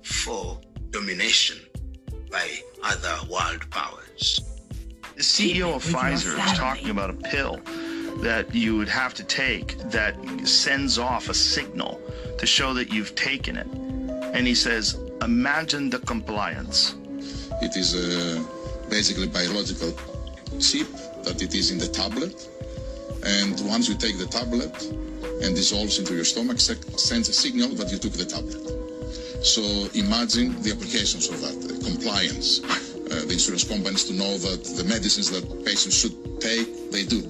for domination by other world powers. The CEO of Pfizer is talking about a pill that you would have to take that sends off a signal to show that you've taken it. And he says, imagine the compliance. It is a basically biological chip that it is in the tablet. And once you take the tablet and dissolves into your stomach, sends a signal that you took the tablet. So imagine the applications of that, compliance. Uh, the insurance companies to know that the medicines that patients should take, they do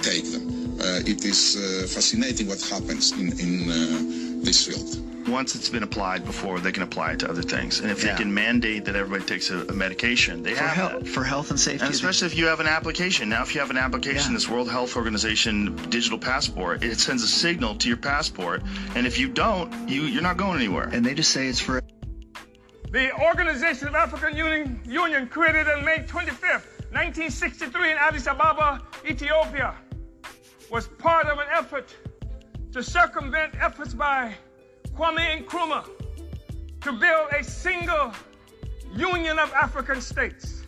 take them. Uh, it is uh, fascinating what happens in, in uh, this field once it's been applied before, they can apply it to other things. And if Yeah. they can mandate that everybody takes a, a medication, they For have health- that. for health and safety. And especially if you have an application. Now, if you have an application, Yeah. this World Health Organization digital passport, it sends a signal to your passport. And if you don't, you, you're not going anywhere. And they just say it's for The Organization of African Union, Union created on May 25th, 1963 in Addis Ababa, Ethiopia, was part of an effort to circumvent efforts by Kwame Nkrumah to build a single union of African states.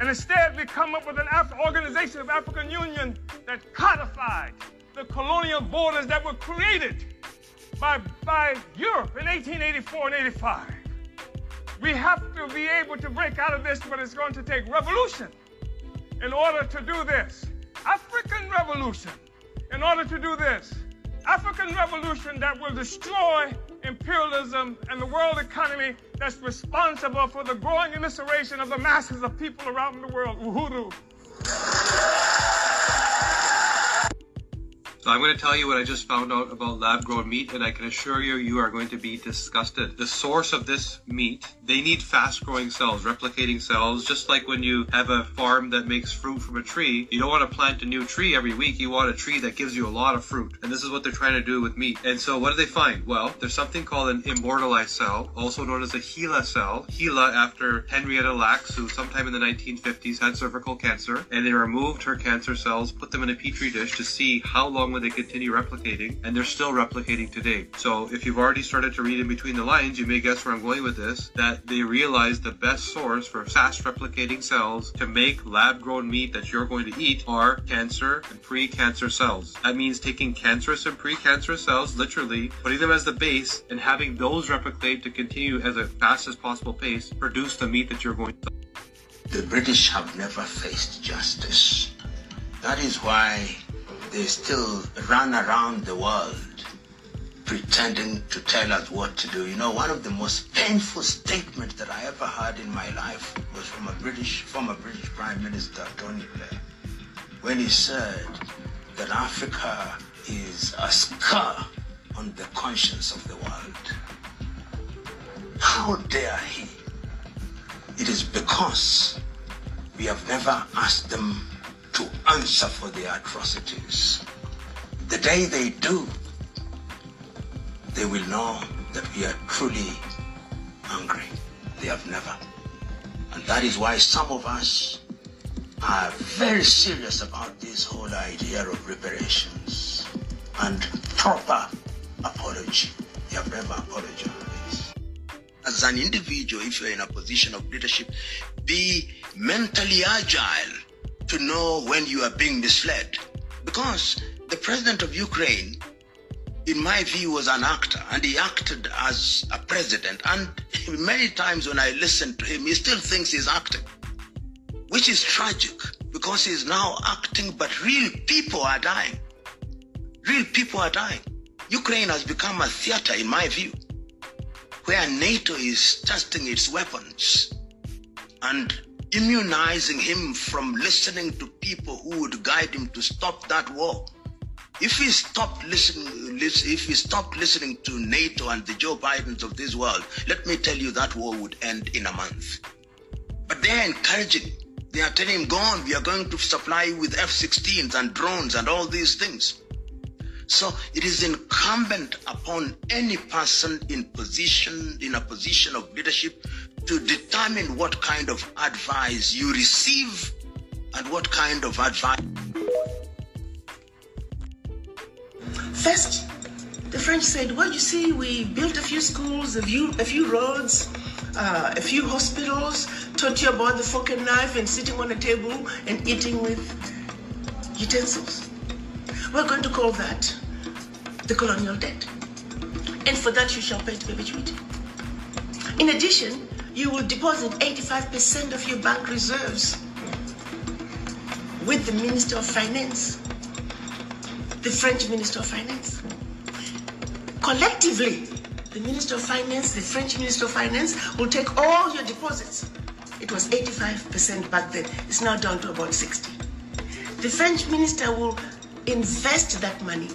And instead, we come up with an Af- organization of African Union that codified the colonial borders that were created by, by Europe in 1884 and 85. We have to be able to break out of this, but it's going to take revolution in order to do this. African revolution in order to do this. African revolution that will destroy imperialism and the world economy that's responsible for the growing immiseration of the masses of people around the world. Uhuru. So I'm going to tell you what I just found out about lab grown meat, and I can assure you, you are going to be disgusted. The source of this meat, they need fast growing cells, replicating cells, just like when you have a farm that makes fruit from a tree. You don't want to plant a new tree every week. You want a tree that gives you a lot of fruit. And this is what they're trying to do with meat. And so what do they find? Well, there's something called an immortalized cell, also known as a HeLa cell. HeLa after Henrietta Lacks, who sometime in the 1950s had cervical cancer, and they removed her cancer cells, put them in a petri dish to see how long they continue replicating, and they're still replicating today. So if you've already started to read in between the lines, you may guess where I'm going with this, that they realize the best source for fast replicating cells to make lab grown meat that you're going to eat are cancer and pre-cancer cells. That means taking cancerous and pre-cancerous cells, literally putting them as the base and having those replicate to continue as a fast as possible pace, produce the meat that you're going to. The British have never faced justice. That is why they still run around the world pretending to tell us what to do. You know, one of the most painful statements that I ever heard in my life was from a British, former British Prime Minister, Tony Blair, when he said that Africa is a scar on the conscience of the world. How dare he? It is because we have never asked them to answer for their atrocities. The day they do, they will know that we are truly angry. They have never. And that is why some of us are very serious about this whole idea of reparations and proper apology. They have never apologized. As an individual, if you're in a position of leadership, be mentally agile to know when you are being misled. Because the president of Ukraine, in my view, was an actor and he acted as a president. And many times when I listen to him, he still thinks he's acting, which is tragic because he's now acting, but real people are dying. Real people are dying. Ukraine has become a theater, in my view, where NATO is testing its weapons. And immunizing him from listening to people who would guide him to stop that war. If he stopped listening, if he stopped listening to NATO and the Joe Bidens of this world, let me tell you that war would end in a month. But they are encouraging. They are telling him, "Go on. We are going to supply you with F-16s and drones and all these things." So it is incumbent upon any person in position, in a position of leadership, to determine what kind of advice you receive and what kind of advice. First, the French said, well, you see, we built a few schools, a few, a few roads, uh, a few hospitals, taught you about the fork and knife and sitting on a table and eating with utensils. We're going to call that the colonial debt. And for that, you shall pay perpetuity. In addition, you will deposit 85% of your bank reserves with the Minister of Finance, the French Minister of Finance. Collectively, the Minister of Finance, the French Minister of Finance will take all your deposits. It was 85% back then. It's now down to about 60. The French minister will invest that money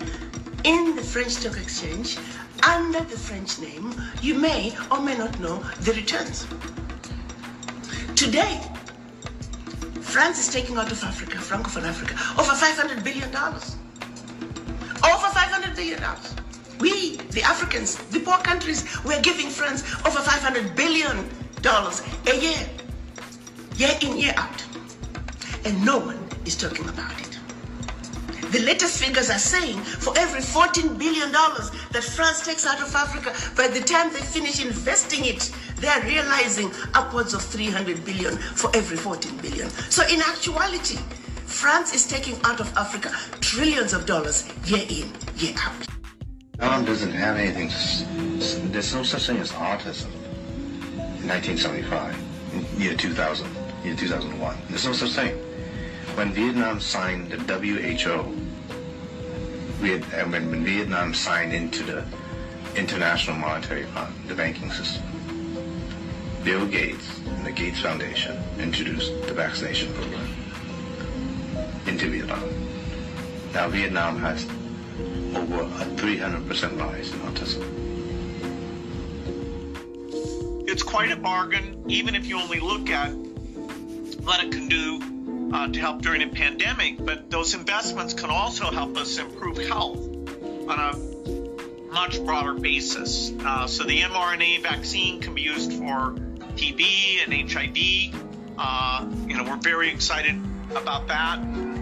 in the French Stock Exchange under the French name. You may or may not know the returns. Today, France is taking out of Africa, Francophone Africa, over $500 billion. Over $500 billion. We, the Africans, the poor countries, we're giving France over $500 billion a year, year in, year out. And no one is talking about it. The latest figures are saying for every $14 billion that France takes out of Africa, by the time they finish investing it, they are realizing upwards of 300 billion for every 14 billion. So in actuality, France is taking out of Africa trillions of dollars year in, year out. Vietnam doesn't have anything. There's no such thing as autism. In 1975, in year 2000, year 2001, there's no such thing. When Vietnam signed the WHO, Viet, when, uh, when Vietnam signed into the International Monetary Fund, the banking system, Bill Gates and the Gates Foundation introduced the vaccination program into Vietnam. Now Vietnam has over a 300% rise in autism. It's quite a bargain, even if you only look at what it can do uh, to help during a pandemic. But those investments can also help us improve health on a much broader basis. Uh, so the mRNA vaccine can be used for TB and HIV. Uh, you know, we're very excited about that.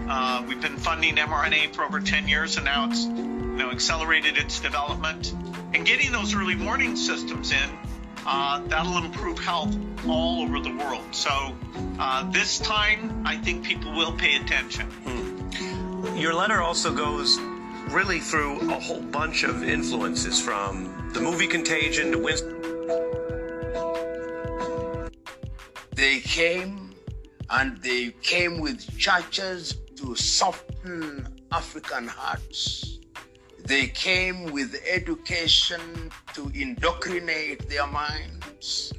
Uh, we've been funding mRNA for over 10 years, and now it's you know accelerated its development. And getting those early warning systems in, uh, that'll improve health all over the world. So uh, this time, I think people will pay attention. Hmm. Your letter also goes really through a whole bunch of influences from the movie Contagion to Winston. They came and they came with churches to soften African hearts. They came with education to indoctrinate their minds.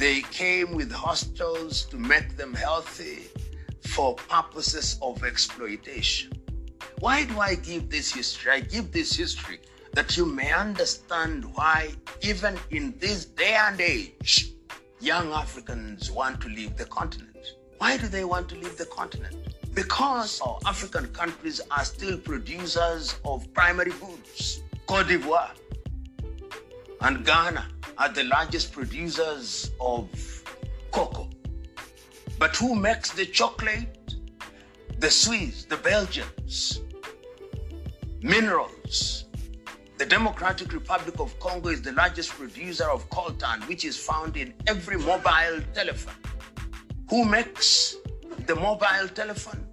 They came with hostels to make them healthy for purposes of exploitation. Why do I give this history? I give this history that you may understand why, even in this day and age, young Africans want to leave the continent. Why do they want to leave the continent? Because our African countries are still producers of primary goods. Cote d'Ivoire and Ghana are the largest producers of cocoa. But who makes the chocolate? The Swiss, the Belgians. Minerals. The Democratic Republic of Congo is the largest producer of coltan, which is found in every mobile telephone. Who makes the mobile telephone?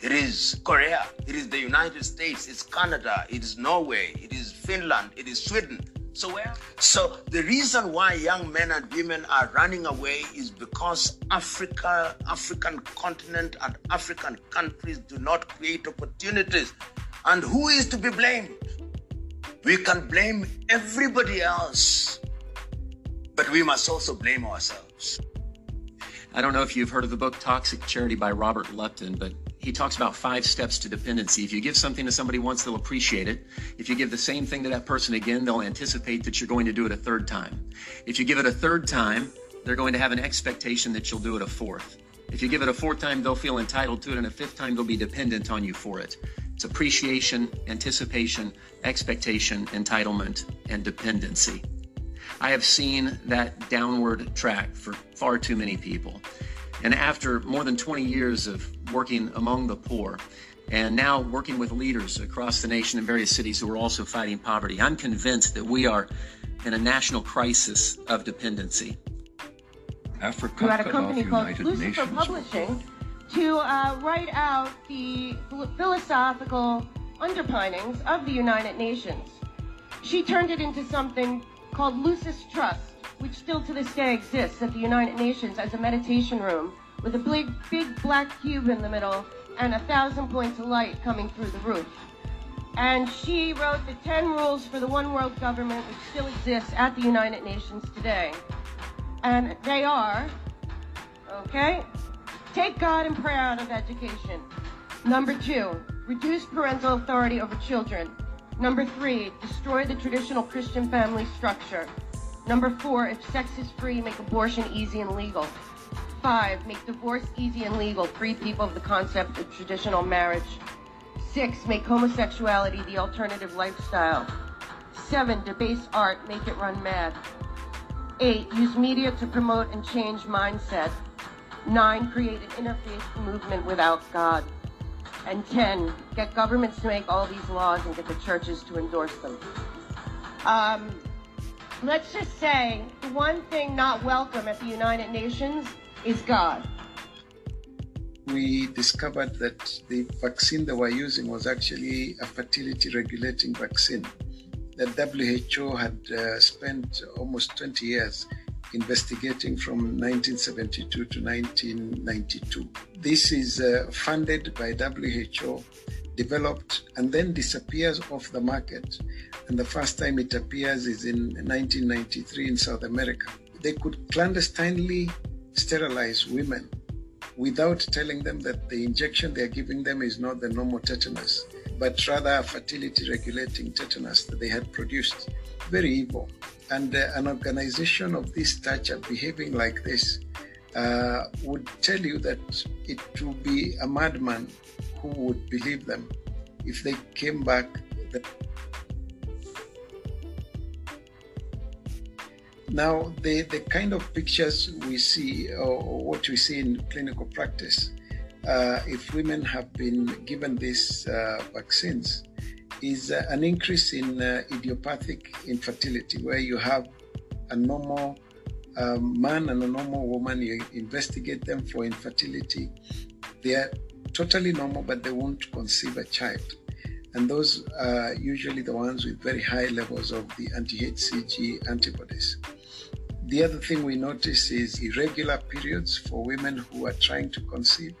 It is Korea, it is the United States, it's Canada, it is Norway, it is Finland, it is Sweden. So where? So the reason why young men and women are running away is because Africa, African continent and African countries do not create opportunities. And who is to be blamed? We can blame everybody else, but we must also blame ourselves. I don't know if you've heard of the book Toxic Charity by Robert Lupton, but he talks about five steps to dependency. If you give something to somebody once, they'll appreciate it. If you give the same thing to that person again, they'll anticipate that you're going to do it a third time. If you give it a third time, they're going to have an expectation that you'll do it a fourth. If you give it a fourth time, they'll feel entitled to it, and a fifth time, they'll be dependent on you for it. It's appreciation, anticipation, expectation, entitlement, and dependency. I have seen that downward track for far too many people. And after more than 20 years of working among the poor, and now working with leaders across the nation in various cities who are also fighting poverty, I'm convinced that we are in a national crisis of dependency. Africa who had a company called United Lucifer Nations. Publishing to uh, write out the philosophical underpinnings of the United Nations. She turned it into something called Lucis Trust, which still to this day exists at the United Nations as a meditation room with a big, big black cube in the middle and a thousand points of light coming through the roof. And she wrote the 10 rules for the one world government, which still exists at the United Nations today. And they are, okay, take God and prayer out of education. Number two, reduce parental authority over children. Number three, destroy the traditional Christian family structure. Number four, if sex is free, make abortion easy and legal. Five, make divorce easy and legal, free people of the concept of traditional marriage. Six, make homosexuality the alternative lifestyle. Seven, debase art, make it run mad. Eight, use media to promote and change mindset. Nine, create an interfaith movement without God. And 10, get governments to make all these laws and get the churches to endorse them. Um, let's just say the one thing not welcome at the United Nations is God. We discovered that the vaccine they were using was actually a fertility regulating vaccine. that WHO had uh, spent almost 20 years investigating from 1972 to 1992. This is uh, funded by WHO, developed, and then disappears off the market. And the first time it appears is in 1993 in South America. They could clandestinely sterilize women without telling them that the injection they're giving them is not the normal tetanus, but rather a fertility regulating tetanus that they had produced. Very evil. And uh, an organization of this stature behaving like this uh, would tell you that it would be a madman who would believe them if they came back. Now, the, the kind of pictures we see or what we see in clinical practice, uh, if women have been given these uh, vaccines, is uh, an increase in uh, idiopathic infertility, where you have a normal um, man and a normal woman, you investigate them for infertility. They are totally normal, but they won't conceive a child. And those are usually the ones with very high levels of the anti HCG antibodies. The other thing we notice is irregular periods for women who are trying to conceive.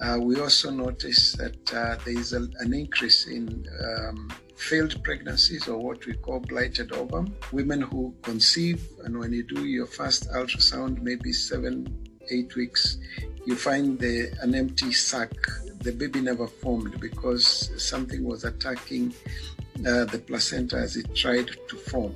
Uh, we also notice that uh, there is a, an increase in um, failed pregnancies or what we call blighted ovum. Women who conceive, and when you do your first ultrasound, maybe seven, eight weeks, you find the, an empty sac. The baby never formed because something was attacking uh, the placenta as it tried to form.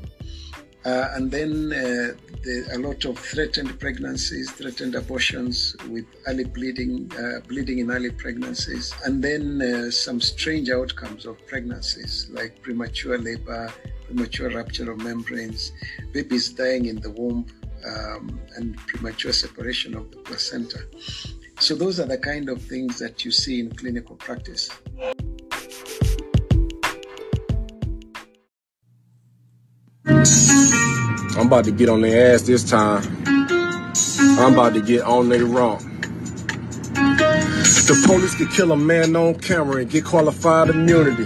Uh, and then uh, the, a lot of threatened pregnancies, threatened abortions with early bleeding, uh, bleeding in early pregnancies, and then uh, some strange outcomes of pregnancies like premature labor, premature rupture of membranes, babies dying in the womb, um, and premature separation of the placenta. So, those are the kind of things that you see in clinical practice. I'm about to get on their ass this time. I'm about to get on their wrong. The police could kill a man on camera and get qualified immunity.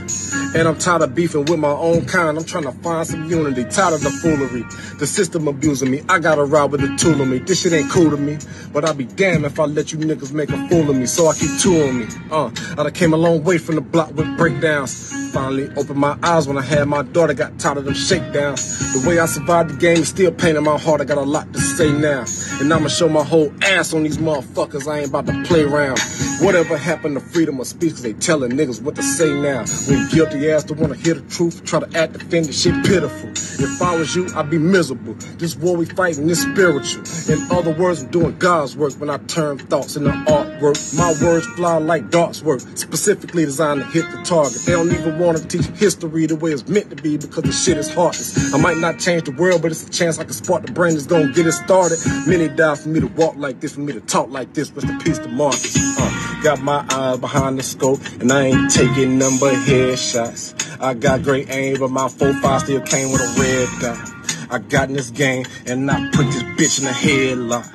And I'm tired of beefing with my own kind. I'm trying to find some unity. Tired of the foolery. The system abusing me. I got to ride with the tool of me. This shit ain't cool to me. But I'll be damned if I let you niggas make a fool of me. So I keep tooling me. Uh, I done came a long way from the block with breakdowns. Finally opened my eyes when I had my daughter. Got tired of them shakedowns. The way I survived the game is still pain in my heart. I got a lot to say now. And I'ma show my whole ass on these motherfuckers. I ain't about to play around. Whatever happened to freedom of speech? Cause they telling niggas what to say now. When guilty ass don't wanna hear the truth, try to act the shit pitiful. If I was you, I'd be miserable. This war we fighting is spiritual. In other words, I'm doing God's work when I turn thoughts into artwork. My words fly like darts work, specifically designed to hit the target. They don't even wanna teach history the way it's meant to be because the shit is heartless. I might not change the world, but it's a chance I can spark the brain that's gonna get it started. Many die for me to walk like this, for me to talk like this. Rest in peace to Marcus. Uh, got my eyes behind the scope, and I ain't taking number headshots. I got great aim, but my 4-5 still came with a red dot. I got in this game, and I put this bitch in a headlock.